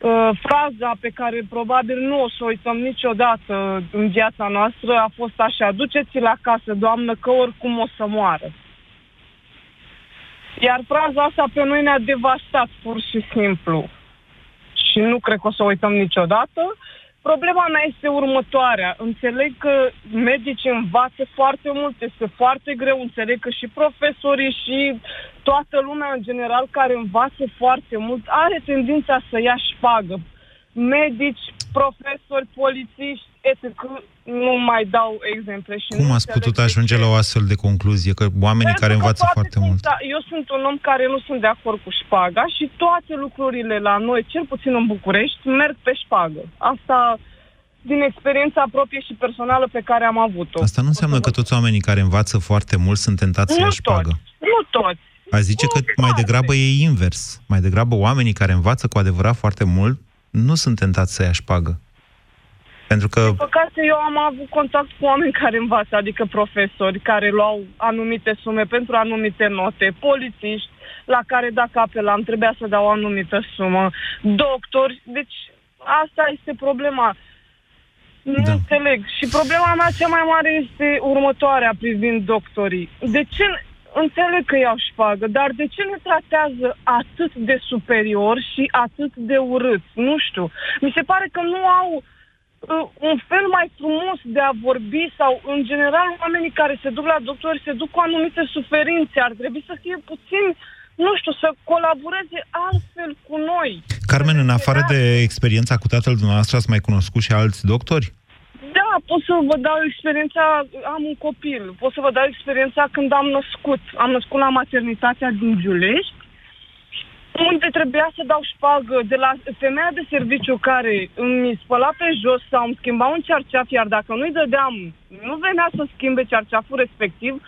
[SPEAKER 11] uh, fraza pe care probabil nu o să o uităm niciodată în viața noastră a fost așa, duceți-l acasă, doamnă, că oricum o să moară. Iar fraza asta pe noi ne-a devastat pur și simplu. Și nu cred că o să o uităm niciodată. Problema mea este următoarea. Înțeleg că medicii învață foarte mult, este foarte greu. Înțeleg că și profesorii și toată lumea în general care învață foarte mult are tendința să ia șpagă. Medici, profesori, polițiști, etc. Nu mai dau exemple. Și
[SPEAKER 3] Cum
[SPEAKER 11] nu
[SPEAKER 3] ați
[SPEAKER 11] înțeleg
[SPEAKER 3] putut
[SPEAKER 11] de
[SPEAKER 3] ajunge
[SPEAKER 11] ce.
[SPEAKER 3] la o astfel de concluzie? Că oamenii
[SPEAKER 11] Pentru
[SPEAKER 3] care
[SPEAKER 11] că
[SPEAKER 3] învață
[SPEAKER 11] toate
[SPEAKER 3] foarte mult.
[SPEAKER 11] sunt- Eu sunt un om care nu sunt de acord cu șpaga și toate lucrurile la noi, cel puțin în București, merg pe șpagă. Asta din experiența proprie și personală pe care am avut-o.
[SPEAKER 3] Asta nu înseamnă că toți oamenii care învață foarte mult sunt tentați să
[SPEAKER 11] Nu
[SPEAKER 3] ia șpagă.
[SPEAKER 11] Nu toți.
[SPEAKER 3] Aș zice că mai degrabă e invers. Mai degrabă oamenii care învață cu adevărat foarte mult nu sunt tentați să ia șpagă. Pentru că
[SPEAKER 11] Din păcate, eu am avut contact cu oameni care învață, adică profesori care luau anumite sume pentru anumite note, polițiști la care dacă apelam trebuia să dau o anumită sumă, doctori, deci asta este problema. Nu da. înțeleg. Și problema mea cea mai mare este următoarea privind doctorii. De ce înțeleg că iau șpagă, dar de ce ne tratează atât de superior și atât de urât? Nu știu. Mi se pare că nu au uh, un fel mai frumos de a vorbi sau, în general, oamenii care se duc la doctori se duc cu anumite suferințe. Ar trebui să fie puțin, nu știu, să colaboreze altfel cu noi.
[SPEAKER 3] Carmen, în afară de experiența cu tatăl dumneavoastră, ați mai cunoscut și alți doctori?
[SPEAKER 11] Da, pot să vă dau experiența, am un copil, pot să vă dau experiența când am născut. Am născut la maternitatea din Giulești, unde trebuia să dau șpagă de la femeia de serviciu care îmi spăla pe jos sau îmi schimba un cearceaf, iar dacă nu-i dădeam, nu venea să schimbe cearceaful respectiv,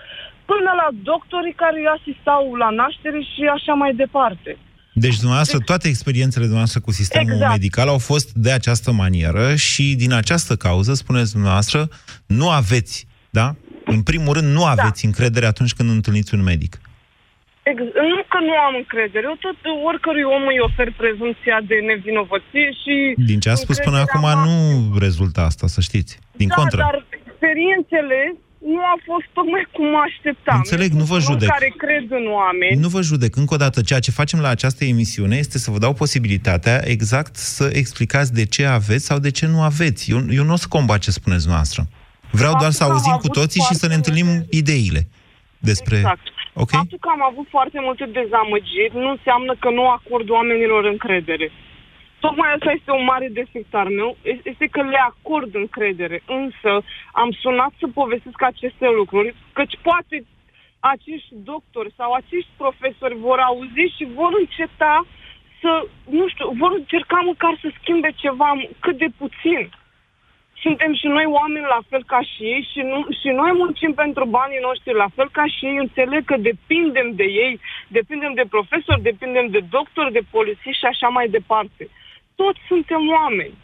[SPEAKER 11] până la doctorii care îi asistau la naștere și așa mai departe.
[SPEAKER 3] Deci, dumneavoastră, toate experiențele dumneavoastră cu sistemul
[SPEAKER 11] Exact.
[SPEAKER 3] medical au fost de această manieră și din această cauză, spuneți dumneavoastră, nu aveți, da? În primul rând, nu aveți încredere atunci când întâlniți un medic.
[SPEAKER 11] Ex- nu că nu am încredere, eu tot oricărui om îi ofer prezumția de nevinovăție și...
[SPEAKER 3] Din ce a spus până acum,
[SPEAKER 11] încrederea
[SPEAKER 3] nu rezultă asta, să știți. Din
[SPEAKER 11] da,
[SPEAKER 3] contră.
[SPEAKER 11] dar experiențele nu au fost tocmai cum mă așteptam.
[SPEAKER 3] Înțeleg,
[SPEAKER 11] Eu
[SPEAKER 3] nu
[SPEAKER 11] sunt
[SPEAKER 3] vă
[SPEAKER 11] un om
[SPEAKER 3] judec.
[SPEAKER 11] care cred în oameni.
[SPEAKER 3] Nu vă judec. Încă o dată, ceea ce facem la această emisiune este să vă dau posibilitatea exact să explicați de ce aveți sau de ce nu aveți. Eu, eu nu o să combat ce spuneți dumneavoastră. Vreau doar să
[SPEAKER 11] Faptul că am
[SPEAKER 3] auzim cu
[SPEAKER 11] avut
[SPEAKER 3] toții și să ne
[SPEAKER 11] foarte
[SPEAKER 3] întâlnim ideile despre...
[SPEAKER 11] Exact.
[SPEAKER 3] Ok?
[SPEAKER 11] Faptul că am avut foarte multe dezamăgiri nu înseamnă că nu acord oamenilor încredere. Tocmai asta este un mare defect al meu, este că le acord încredere. Însă am sunat să povestesc aceste lucruri, căci poate acești doctori sau acești profesori vor auzi și vor înceta să, nu știu, vor încerca măcar să schimbe ceva cât de puțin. Suntem și noi oameni la fel ca și ei și, nu, și noi muncim pentru banii noștri la fel ca și ei. Înțeleg că depindem de ei, depindem de profesori, depindem de doctori, de polițiști și așa mai departe. Toți suntem oameni.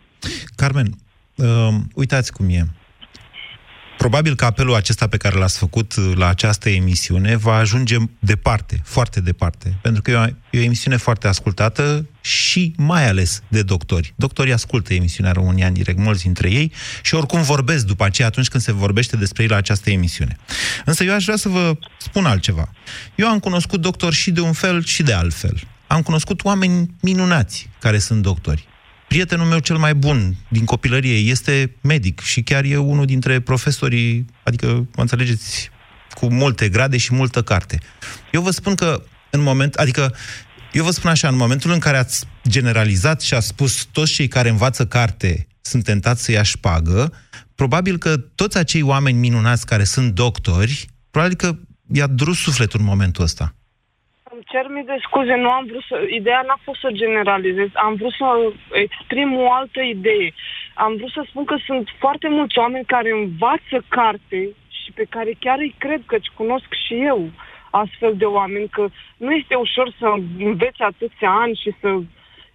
[SPEAKER 3] Carmen, uh, uitați cum e. Probabil că apelul acesta pe care l-ați făcut uh, la această emisiune va ajunge departe, foarte departe, pentru că e o, e o emisiune foarte ascultată și mai ales de doctori. Doctorii ascultă emisiunea România în direct, mulți dintre ei, și oricum vorbesc după aceea atunci când se vorbește despre ei la această emisiune. Însă eu aș vrea să vă spun altceva. Eu am cunoscut doctori și de un fel și de altfel. Am cunoscut oameni minunați care sunt doctori prietenul meu cel mai bun din copilărie este medic și chiar e unul dintre profesorii, adică, mă înțelegeți, cu multe grade și multă carte. Eu vă spun că în moment, adică eu vă spun așa, în momentul în care ați generalizat și a spus toți cei care învață carte sunt tentați să ia șpagă, probabil că toți acei oameni minunați care sunt doctori, probabil că i-a durut sufletul în momentul ăsta
[SPEAKER 11] cer mii de scuze, nu am vrut să... Ideea n-a fost să generalizez, am vrut să exprim o altă idee. Am vrut să spun că sunt foarte mulți oameni care învață carte și pe care chiar îi cred că cunosc și eu astfel de oameni, că nu este ușor să înveți atâția ani și să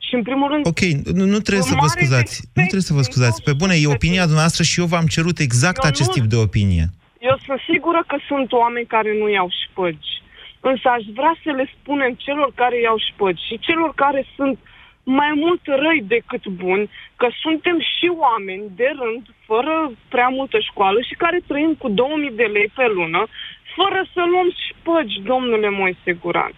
[SPEAKER 11] și în primul rând...
[SPEAKER 3] Ok, nu, nu trebuie să vă scuzați. Nu trebuie să vă scuzați. Pe bune, e opinia dumneavoastră și eu v-am cerut exact eu acest nu, tip de opinie.
[SPEAKER 11] Eu sunt sigură că sunt oameni care nu iau șpăgi. Însă aș vrea să le spunem celor care iau șpăgi și celor care sunt mai mult răi decât buni, că suntem și oameni de rând, fără prea multă școală și care trăim cu 2000 de lei pe lună, fără să luăm șpăgi, domnule Moise Guran.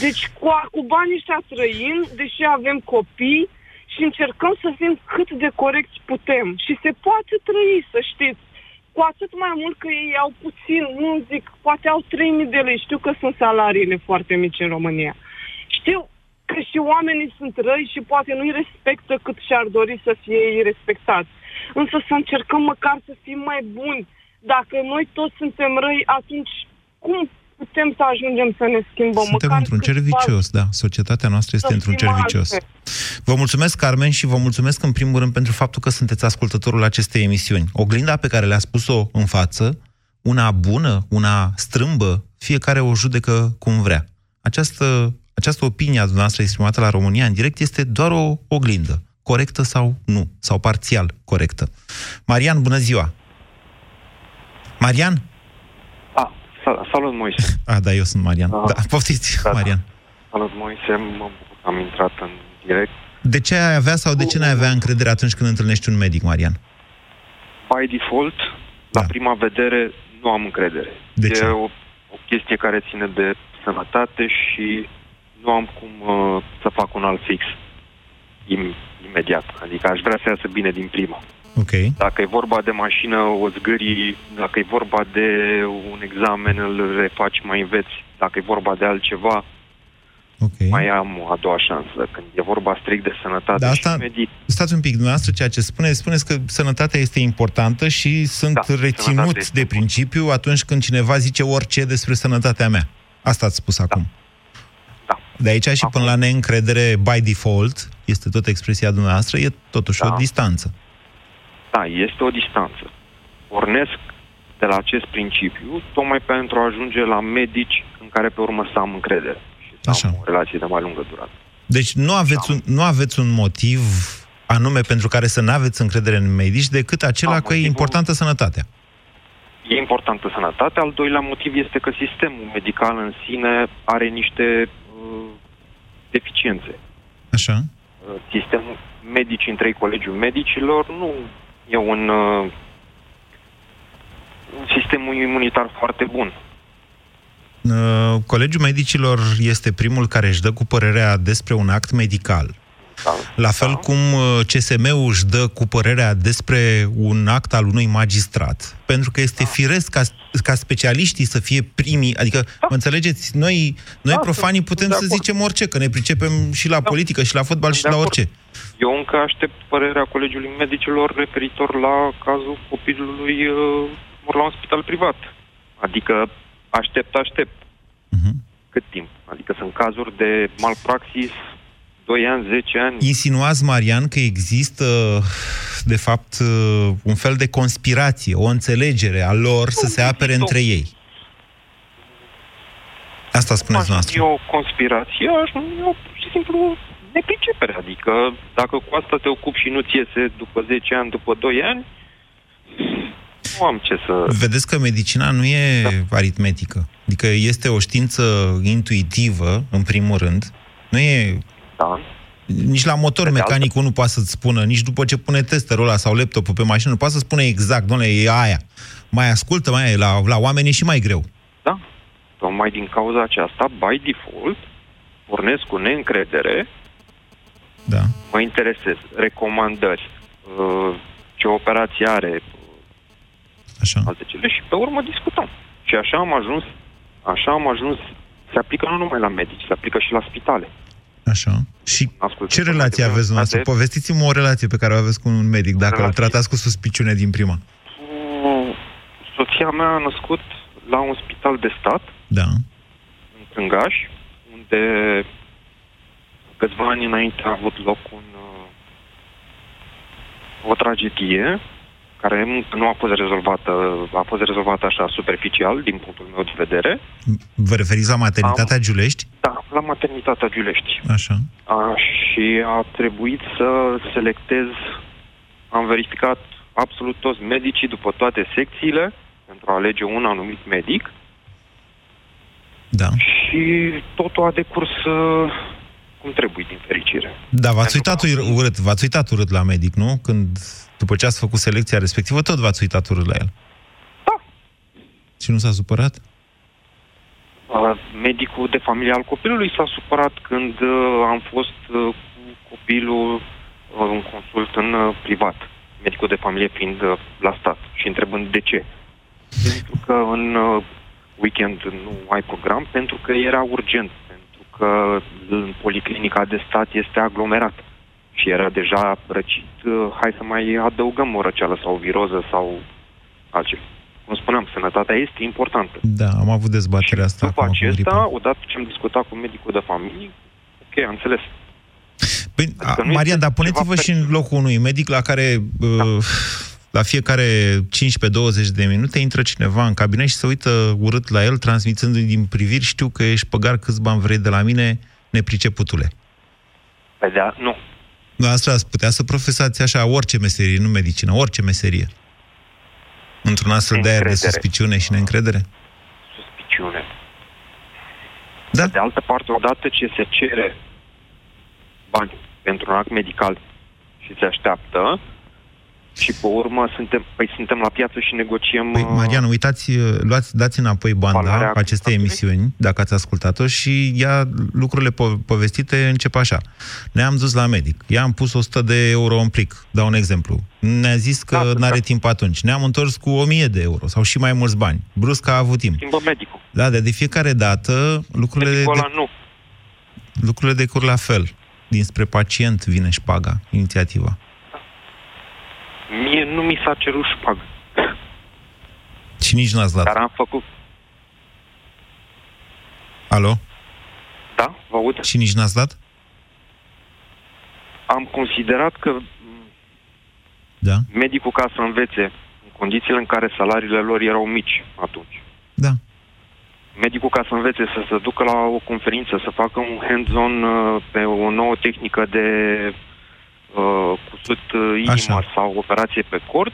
[SPEAKER 11] Deci cu, cu banii ăștia trăim, deși avem copii și încercăm să fim cât de corecți putem. Și se poate trăi, să știți cu atât mai mult că ei au puțin, nu zic, poate au 3.000 de lei. Știu că sunt salariile foarte mici în România. Știu că și oamenii sunt răi și poate nu-i respectă cât și-ar dori să fie ei respectați. Însă să încercăm măcar să fim mai buni. Dacă noi toți suntem răi, atunci cum putem să ajungem să ne schimbăm.
[SPEAKER 3] Suntem
[SPEAKER 11] măcar
[SPEAKER 3] într-un cer vicios, da. Societatea noastră este într-un cer vicios. Vă mulțumesc, Carmen, și vă mulțumesc în primul rând pentru faptul că sunteți ascultătorul acestei emisiuni. Oglinda pe care le-a spus-o în față, una bună, una strâmbă, fiecare o judecă cum vrea. Această, această opinie a dumneavoastră exprimată la România în direct este doar o oglindă, corectă sau nu, sau parțial corectă. Marian, bună ziua! Marian?
[SPEAKER 12] Salut, Moise.
[SPEAKER 3] Ah, da, eu sunt Marian. Uh, da, poftiți, da, Marian.
[SPEAKER 12] Salut, Moise. Mă am intrat în direct.
[SPEAKER 3] De ce ai avea sau de ce n-ai avea încredere atunci când întâlnești un medic, Marian?
[SPEAKER 12] By default, da. la prima vedere, nu am încredere.
[SPEAKER 3] De ce?
[SPEAKER 12] E o, o chestie care ține de sănătate și nu am cum uh, să fac un alt fix im, imediat. Adică aș vrea să iasă bine din prima.
[SPEAKER 3] Okay.
[SPEAKER 12] Dacă e vorba de mașină, o zgârii, dacă e vorba de un examen, îl refaci, mai înveți. Dacă e vorba de altceva, okay. mai am a doua șansă. Când e vorba strict de sănătate
[SPEAKER 3] da, asta,
[SPEAKER 12] și medit.
[SPEAKER 3] Stați un pic, dumneavoastră, ceea ce spuneți, spuneți că sănătatea este importantă și sunt da, reținut de principiu atunci când cineva zice orice despre sănătatea mea. Asta ați spus
[SPEAKER 12] da.
[SPEAKER 3] acum.
[SPEAKER 12] Da.
[SPEAKER 3] De aici și acum. până la neîncredere by default, este tot expresia dumneavoastră, e totuși da. o distanță.
[SPEAKER 12] Da, este o distanță. Pornesc de la acest principiu, tocmai pentru a ajunge la medici în care pe urmă să am încredere și să Așa. am o relație de mai lungă durată.
[SPEAKER 3] Deci nu aveți, un, nu aveți un motiv anume pentru care să nu aveți încredere în medici decât acela da, că motivul... e importantă sănătatea.
[SPEAKER 12] E importantă sănătatea. Al doilea motiv este că sistemul medical în sine are niște uh, deficiențe.
[SPEAKER 3] Așa.
[SPEAKER 12] Uh, sistemul medici între colegiul medicilor nu e un, uh, un sistem imunitar foarte bun.
[SPEAKER 3] Uh, Colegiul Medicilor este primul care își dă cu părerea despre un act medical. Da, La fel da. cum uh, CSM-ul își dă cu părerea despre un act al unui magistrat. Pentru că este da. firesc ca, ca specialiștii să fie primii, adică, da. mă înțelegeți, noi, noi da, profanii putem să zicem orice, că ne pricepem și la da. politică, și la fotbal, și la orice.
[SPEAKER 12] Eu încă aștept părerea Colegiului Medicilor referitor la cazul copilului uh, la un spital privat. Adică aștept, aștept. Uh-huh. Cât timp? Adică sunt cazuri de malpraxis 2 ani, 10 ani.
[SPEAKER 3] Insinuați, Marian, că există, de fapt, uh, un fel de conspirație, o înțelegere a lor să se apere între ei. Asta spuneți noastră.
[SPEAKER 12] E o conspirație, aș numi o pur și simplu nepricepere. Adică dacă cu asta te ocupi și nu-ți iese după 10 ani, după 2 ani, nu am ce să...
[SPEAKER 3] Vedeți că medicina nu e da. aritmetică. Adică este o știință intuitivă, în primul rând. Nu e...
[SPEAKER 12] Da.
[SPEAKER 3] Nici la motor mecanicul nu poate să-ți spună, nici după ce pune testerul ăla sau laptopul pe mașină, nu poate să spune exact, doamne, e aia. Mai ascultă, mai e, la, la oameni e și mai greu.
[SPEAKER 12] Da. Tocmai din cauza aceasta, by default, pornesc cu neîncredere,
[SPEAKER 3] da.
[SPEAKER 12] mă interesez, recomandări, uh, ce operație are,
[SPEAKER 3] Așa.
[SPEAKER 12] alte cele și pe urmă discutăm. Și așa am ajuns, așa am ajuns, se aplică nu numai la medici, se aplică și la spitale.
[SPEAKER 3] Așa. Și
[SPEAKER 12] Ascultă,
[SPEAKER 3] ce relație aveți dumneavoastră? Povestiți-mi o relație pe care o aveți cu un medic, dacă îl tratați cu suspiciune din prima.
[SPEAKER 12] Soția mea a născut la un spital de stat,
[SPEAKER 3] Da.
[SPEAKER 12] în Crângaș, unde câțiva ani înainte a avut loc un, uh, o tragedie care încă nu a fost rezolvată, a fost rezolvată așa superficial, din punctul meu de vedere.
[SPEAKER 3] Vă referiți la maternitatea Giulești?
[SPEAKER 12] Da, la maternitatea Giulești.
[SPEAKER 3] Așa.
[SPEAKER 12] A, și a trebuit să selectez, am verificat absolut toți medicii după toate secțiile pentru a alege un anumit medic
[SPEAKER 3] Da.
[SPEAKER 12] și totul a decurs uh, cum trebuie, din fericire.
[SPEAKER 3] Da, v-ați uitat ur- urât, v-ați uitat urât la medic, nu? Când, după ce ați făcut selecția respectivă, tot v-ați uitat urât la el.
[SPEAKER 12] Da.
[SPEAKER 3] Și nu s-a supărat?
[SPEAKER 12] Uh, Medicul de familie al copilului s-a supărat când uh, am fost uh, cu copilul uh, în consult în uh, privat, medicul de familie fiind uh, la stat și întrebând de ce. Pentru că în uh, weekend nu ai program, pentru că era urgent, pentru că în policlinica de stat este aglomerat și era deja răcit, uh, hai să mai adăugăm o răceală sau o viroză sau altceva. Cum spuneam, sănătatea este importantă.
[SPEAKER 3] Da, am avut dezbaterea asta
[SPEAKER 12] După
[SPEAKER 3] acum cu gripa.
[SPEAKER 12] acesta, odată ce am discutat cu medicul de familie, ok, am înțeles.
[SPEAKER 3] Păi,
[SPEAKER 12] Adică
[SPEAKER 3] a,
[SPEAKER 12] nu
[SPEAKER 3] Marian,
[SPEAKER 12] este
[SPEAKER 3] dar puneți-vă
[SPEAKER 12] ceva
[SPEAKER 3] și în locul unui medic la care uh, la fiecare 15-20 de minute intră cineva în cabinet și se uită urât la el, transmițându-i din priviri, știu că ești păgar câți bani vrei de la mine, nepriceputule.
[SPEAKER 12] Pe de nu.
[SPEAKER 3] Asta ați putea să profesați așa orice meserie, nu medicină, orice meserie. Într-un astfel de aer de
[SPEAKER 12] Încredere.
[SPEAKER 3] suspiciune și neîncredere?
[SPEAKER 12] Suspiciune.
[SPEAKER 3] Da.
[SPEAKER 12] Pe de altă parte, odată ce se cere bani pentru un act medical și se așteaptă, și pe urmă suntem, păi suntem la piață și negociem...
[SPEAKER 3] Păi,
[SPEAKER 12] uh,
[SPEAKER 3] Marian, uitați, luați, dați înapoi banda
[SPEAKER 12] Valoarea
[SPEAKER 3] acestei emisiuni, dacă ați ascultat-o, și ia lucrurile po- povestite încep așa. Ne-am dus la medic, i-am pus 100 de euro în plic, dau un exemplu. Ne-a zis că
[SPEAKER 12] Da,
[SPEAKER 3] n-are
[SPEAKER 12] da.
[SPEAKER 3] timp atunci. Ne-am întors cu 1000 de euro sau și mai mulți bani. Brusc a avut timp.
[SPEAKER 12] Schimbă medicul.
[SPEAKER 3] Da, de, de fiecare dată lucrurile,
[SPEAKER 12] Medicul
[SPEAKER 3] de,
[SPEAKER 12] ăla nu.
[SPEAKER 3] lucrurile decur la fel. Dinspre pacient vine șpaga, inițiativa.
[SPEAKER 12] Mie nu mi s-a cerut șpagă.
[SPEAKER 3] Și nici n-ați dat.
[SPEAKER 12] Dar am făcut...
[SPEAKER 3] Alo?
[SPEAKER 12] Da, vă aud?
[SPEAKER 3] Și nici n-ați dat?
[SPEAKER 12] Am considerat că
[SPEAKER 3] Da.
[SPEAKER 12] medicul ca să învețe în condițiile în care salariile lor erau mici atunci.
[SPEAKER 3] Da.
[SPEAKER 12] Medicul ca să învețe să se ducă la o conferință, să facă un hands-on uh, pe o nouă tehnică de uh, cusut uh, inimă
[SPEAKER 3] Așa.
[SPEAKER 12] sau operație pe cord,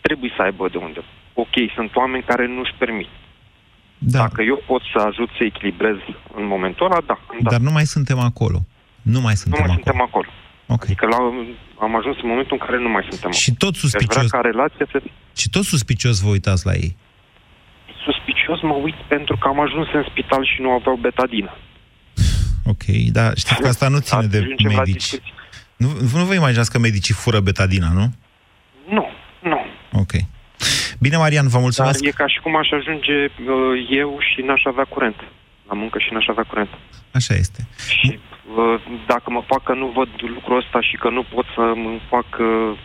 [SPEAKER 12] trebuie să aibă de unde. Ok, sunt oameni care nu-și permit.
[SPEAKER 3] Da.
[SPEAKER 12] Dacă eu pot să ajut să echilibrez în momentul ăla, da, am dat.
[SPEAKER 3] Dar nu mai suntem acolo. Nu mai
[SPEAKER 12] nu
[SPEAKER 3] suntem
[SPEAKER 12] mai
[SPEAKER 3] acolo.
[SPEAKER 12] suntem acolo.
[SPEAKER 3] Okay.
[SPEAKER 12] Adică la, am ajuns în momentul în care nu mai suntem
[SPEAKER 3] Și tot
[SPEAKER 12] acolo. Aș
[SPEAKER 3] suspicios,
[SPEAKER 12] vrea ca relația să
[SPEAKER 3] și tot suspicios vă uitați la ei.
[SPEAKER 12] suspicios mă uit pentru că am ajuns în spital și nu aveau betadină.
[SPEAKER 3] Ok, dar știți că asta nu ține de
[SPEAKER 12] Ajungem la
[SPEAKER 3] medici.
[SPEAKER 12] Discuții.
[SPEAKER 3] Nu, nu vă imaginați că medicii fură betadina, nu?
[SPEAKER 12] Nu, nu.
[SPEAKER 3] Ok. Bine, Marian, vă
[SPEAKER 12] Dar
[SPEAKER 3] mulțumesc.
[SPEAKER 12] e ca și cum aș ajunge uh, eu și n-aș avea curent. La muncă și n-aș avea curent.
[SPEAKER 3] Așa este.
[SPEAKER 12] Și uh, dacă mă fac că nu văd lucrul ăsta și că nu pot să îmi fac uh,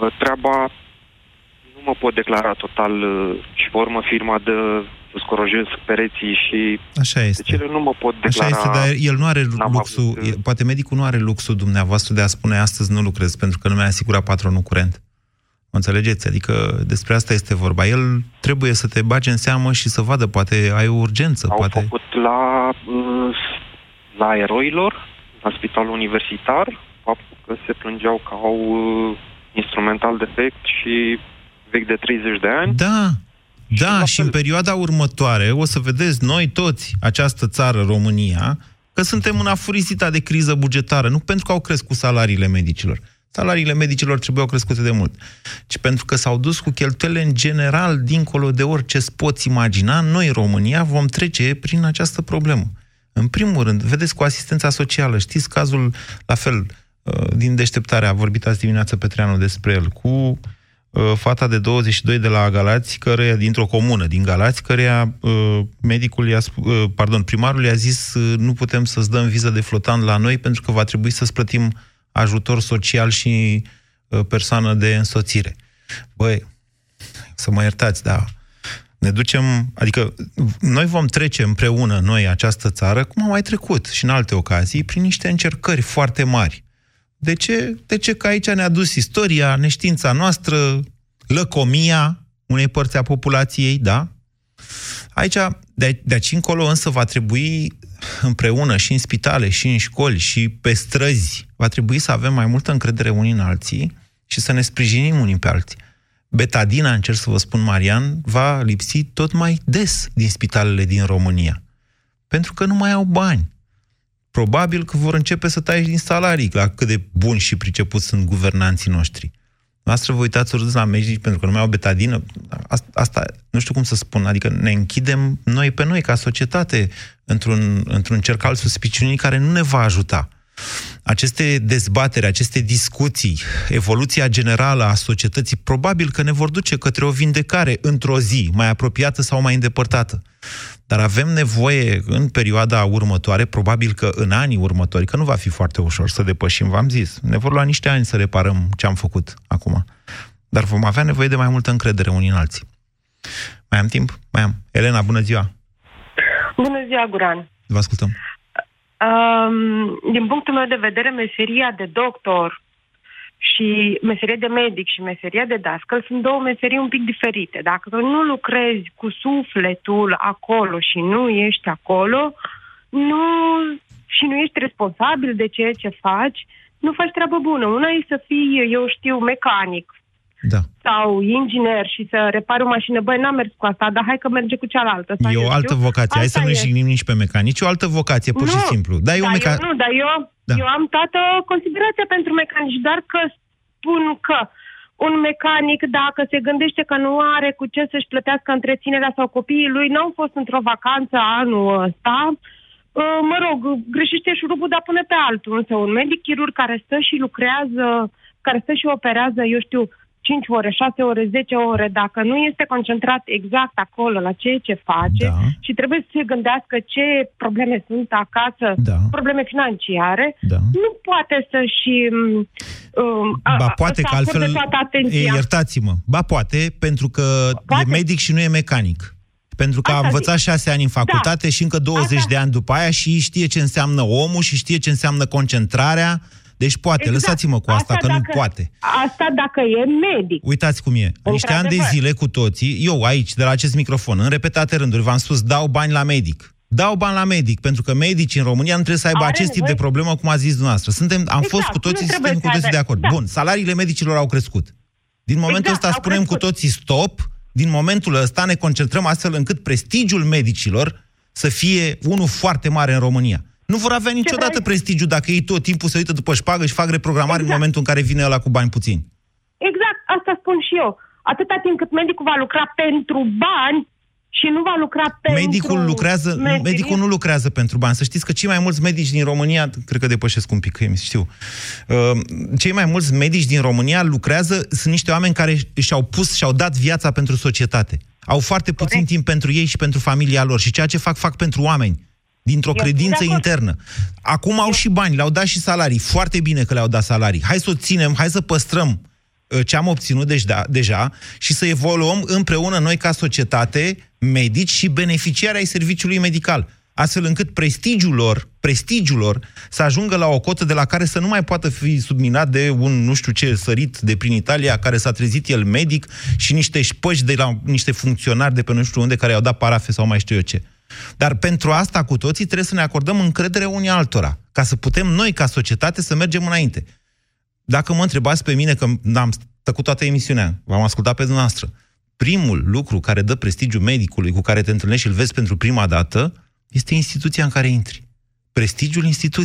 [SPEAKER 12] uh, treaba, nu mă pot declara total uh, și pe urmă firma de scorojesc pereții și
[SPEAKER 3] Așa este.
[SPEAKER 12] de cele nu mă pot declara...
[SPEAKER 3] Așa este, dar el nu are
[SPEAKER 12] N-am
[SPEAKER 3] luxul,
[SPEAKER 12] avut, uh,
[SPEAKER 3] poate medicul nu are luxul dumneavoastră de a spune astăzi nu lucrez pentru că nu mi-a asigurat patronul curent. Mă înțelegeți? Adică despre asta este vorba. El trebuie să te bage în seamă și să vadă, poate ai o urgență,
[SPEAKER 12] Au
[SPEAKER 3] poate...
[SPEAKER 12] făcut la, uh, la eroilor, la spitalul universitar, faptul că se plângeau că au uh, instrumental defect și vechi de 30 de ani.
[SPEAKER 3] Da, da, și în perioada următoare o să vedeți noi toți, această țară, România, că suntem în afurisita de criză bugetară, nu pentru că au crescut salariile medicilor. Salariile medicilor trebuiau crescute de mult, ci pentru că s-au dus cu cheltuielile în general, dincolo de orice îți poți imagina, noi, România, vom trece prin această problemă. În primul rând, vedeți cu asistența socială, știți cazul, la fel, uh, din deșteptare, a vorbit azi dimineață Petreanu despre el, cu uh, fata de 22 de la Galați, căreia, dintr-o comună din Galați, căreia uh, medicul i-a, sp- uh, pardon, primarul i-a zis uh, nu putem să-ți dăm viză de flotant la noi pentru că va trebui să-ți plătim ajutor social și uh, persoană de însoțire. Băi, să mă iertați, dar ne ducem, adică noi vom trece împreună, noi, această țară, cum am mai trecut și în alte ocazii, prin niște încercări foarte mari. De ce? De ce? Că aici ne-a dus istoria, neștiința noastră, lăcomia unei părți a populației, da? Aici, de, de aici încolo însă va trebui împreună și în spitale, și în școli, și pe străzi, va trebui să avem mai multă încredere unii în alții și să ne sprijinim unii pe alții. Betadina, încerc să vă spun, Marian, va lipsi tot mai des din spitalele din România. Pentru că nu mai au bani. Probabil că vor începe să taie din salarii, la cât de buni și pricepuți sunt guvernanții noștri. Noastră vă uitați urât la medici pentru că nu mai au betadină. Asta, asta, nu știu cum să spun, adică ne închidem noi pe noi ca societate într-un, într-un cerc al suspiciunii care nu ne va ajuta. Aceste dezbatere, aceste discuții, evoluția generală a societății, probabil că ne vor duce către o vindecare într-o zi, mai apropiată sau mai îndepărtată. Dar avem nevoie în perioada următoare, probabil că în anii următori, că nu va fi foarte ușor să depășim, v-am zis, ne vor lua niște ani să reparăm ce am făcut acum. Dar vom avea nevoie de mai multă încredere unii în alții. Mai am timp? Mai am. Elena, bună ziua!
[SPEAKER 13] Bună ziua, Guran!
[SPEAKER 3] Vă ascultăm.
[SPEAKER 13] Um, din punctul meu de vedere, meseria de doctor și meseria de medic și meseria de dascăl sunt două meserii un pic diferite. Dacă nu lucrezi cu sufletul acolo și nu ești acolo, nu, și nu ești responsabil de ceea ce faci, nu faci treabă bună. Una e să fii, eu știu, mecanic
[SPEAKER 3] da.
[SPEAKER 13] sau inginer și să repari o mașină. Băi, n-am mers cu asta, dar hai că merge cu cealaltă. Sau
[SPEAKER 3] E
[SPEAKER 13] eu
[SPEAKER 3] o altă
[SPEAKER 13] știu.
[SPEAKER 3] vocație. Hai
[SPEAKER 13] Asta
[SPEAKER 3] să nu
[SPEAKER 13] e.
[SPEAKER 3] jignim nici pe mecanici. E o altă vocație, pur și
[SPEAKER 13] Nu,
[SPEAKER 3] simplu. Dar e o
[SPEAKER 13] dar
[SPEAKER 3] meca...
[SPEAKER 13] eu, nu, dar eu,
[SPEAKER 3] Da.
[SPEAKER 13] eu am toată considerația pentru mecanici, doar că spun că un mecanic, dacă se gândește că nu are cu ce să-și plătească întreținerea sau copiii lui, n-au fost într-o vacanță anul ăsta, uh, mă rog, greșește șurubul, dar pune pe altul. Însă un medic chirurg care stă și lucrează, care stă și operează, eu știu, 5 ore, 6 ore, 10 ore, dacă nu este concentrat exact acolo la ceea ce face
[SPEAKER 3] Da.
[SPEAKER 13] și trebuie să se gândească ce probleme sunt acasă,
[SPEAKER 3] Da.
[SPEAKER 13] probleme financiare,
[SPEAKER 3] Da.
[SPEAKER 13] nu poate să-și um, a-
[SPEAKER 3] Ba
[SPEAKER 13] a-
[SPEAKER 3] poate
[SPEAKER 13] să
[SPEAKER 3] că altfel...
[SPEAKER 13] acorde toată atenția.
[SPEAKER 3] E, iertați-mă. Ba poate, pentru că
[SPEAKER 13] Poate.
[SPEAKER 3] e medic și nu e mecanic. Pentru că a
[SPEAKER 13] Asta
[SPEAKER 3] învățat
[SPEAKER 13] zic.
[SPEAKER 3] șase ani în facultate
[SPEAKER 13] Da.
[SPEAKER 3] și încă 20
[SPEAKER 13] Asta-
[SPEAKER 3] de ani după aia și știe ce înseamnă omul și știe ce înseamnă concentrarea. Deci poate,
[SPEAKER 13] Exact.
[SPEAKER 3] lăsați-mă cu asta, că nu
[SPEAKER 13] dacă,
[SPEAKER 3] poate.
[SPEAKER 13] Asta dacă e medic.
[SPEAKER 3] Uitați cum e. În Niște ani de
[SPEAKER 13] Într-adevăr.
[SPEAKER 3] zile cu toții, eu aici, de la acest microfon, în repetate rânduri, v-am spus, dau bani la medic. Dau bani la medic, pentru că medicii în România nu trebuie să aibă
[SPEAKER 13] Are
[SPEAKER 3] acest tip
[SPEAKER 13] nevoie-
[SPEAKER 3] de problemă, cum a zis dumneavoastră. Suntem, am
[SPEAKER 13] Exact,
[SPEAKER 3] fost cu
[SPEAKER 13] nu
[SPEAKER 3] toții,
[SPEAKER 13] trebuie
[SPEAKER 3] suntem cu
[SPEAKER 13] să
[SPEAKER 3] toții de
[SPEAKER 13] aibă-
[SPEAKER 3] acord.
[SPEAKER 13] da.
[SPEAKER 3] Bun, salariile medicilor au crescut. Din momentul
[SPEAKER 13] Exact,
[SPEAKER 3] ăsta
[SPEAKER 13] au
[SPEAKER 3] spunem
[SPEAKER 13] crescut.
[SPEAKER 3] cu toții stop, din momentul ăsta ne concentrăm astfel încât prestigiul medicilor să fie unul foarte mare în România. Nu vor avea niciodată
[SPEAKER 13] vrei?
[SPEAKER 3] prestigiu dacă ei tot timpul se uită după șpagă și fac reprogramare în
[SPEAKER 13] Exact.
[SPEAKER 3] momentul în care vine ăla cu bani puțini.
[SPEAKER 13] Exact, asta spun și eu. Atâta timp cât medicul va lucra pentru bani și nu va lucra pentru...
[SPEAKER 3] Medicul lucrează,
[SPEAKER 13] meserie,
[SPEAKER 3] medicul nu lucrează pentru bani. Să știți că cei mai mulți medici din România, cred că depășesc un pic, că știu, uh, cei mai mulți medici din România lucrează, sunt niște oameni care și-au pus, și-au dat viața pentru societate. Au foarte puțin timp pentru ei și pentru familia lor și ceea ce fac, fac pentru oameni. Dintr-o
[SPEAKER 13] Eu sunt
[SPEAKER 3] credință
[SPEAKER 13] de acord.
[SPEAKER 3] internă. Acum au și bani, le-au dat și salarii. Foarte bine că le-au dat salarii. Hai să o ținem, hai să păstrăm uh, ce am obținut deja, deja și să evoluăm împreună noi ca societate, medici și beneficiari ai serviciului medical astfel încât prestigiul lor, prestigiul lor să ajungă la o cotă de la care să nu mai poată fi subminat de un nu știu ce sărit de prin Italia, care s-a trezit el medic și niște șpăși de la niște funcționari de pe nu știu unde care i-au dat parafe sau mai știu eu ce. Dar pentru asta cu toții trebuie să ne acordăm încredere unii altora, ca să putem noi, ca societate, să mergem înainte. Dacă mă întrebați pe mine, că am tăcut toată emisiunea, v-am ascultat pe dumneavoastră, primul lucru care dă prestigiu medicului cu care te întâlnești și îl vezi pentru prima dată, este instituția în care intri. Prestigiul instituției.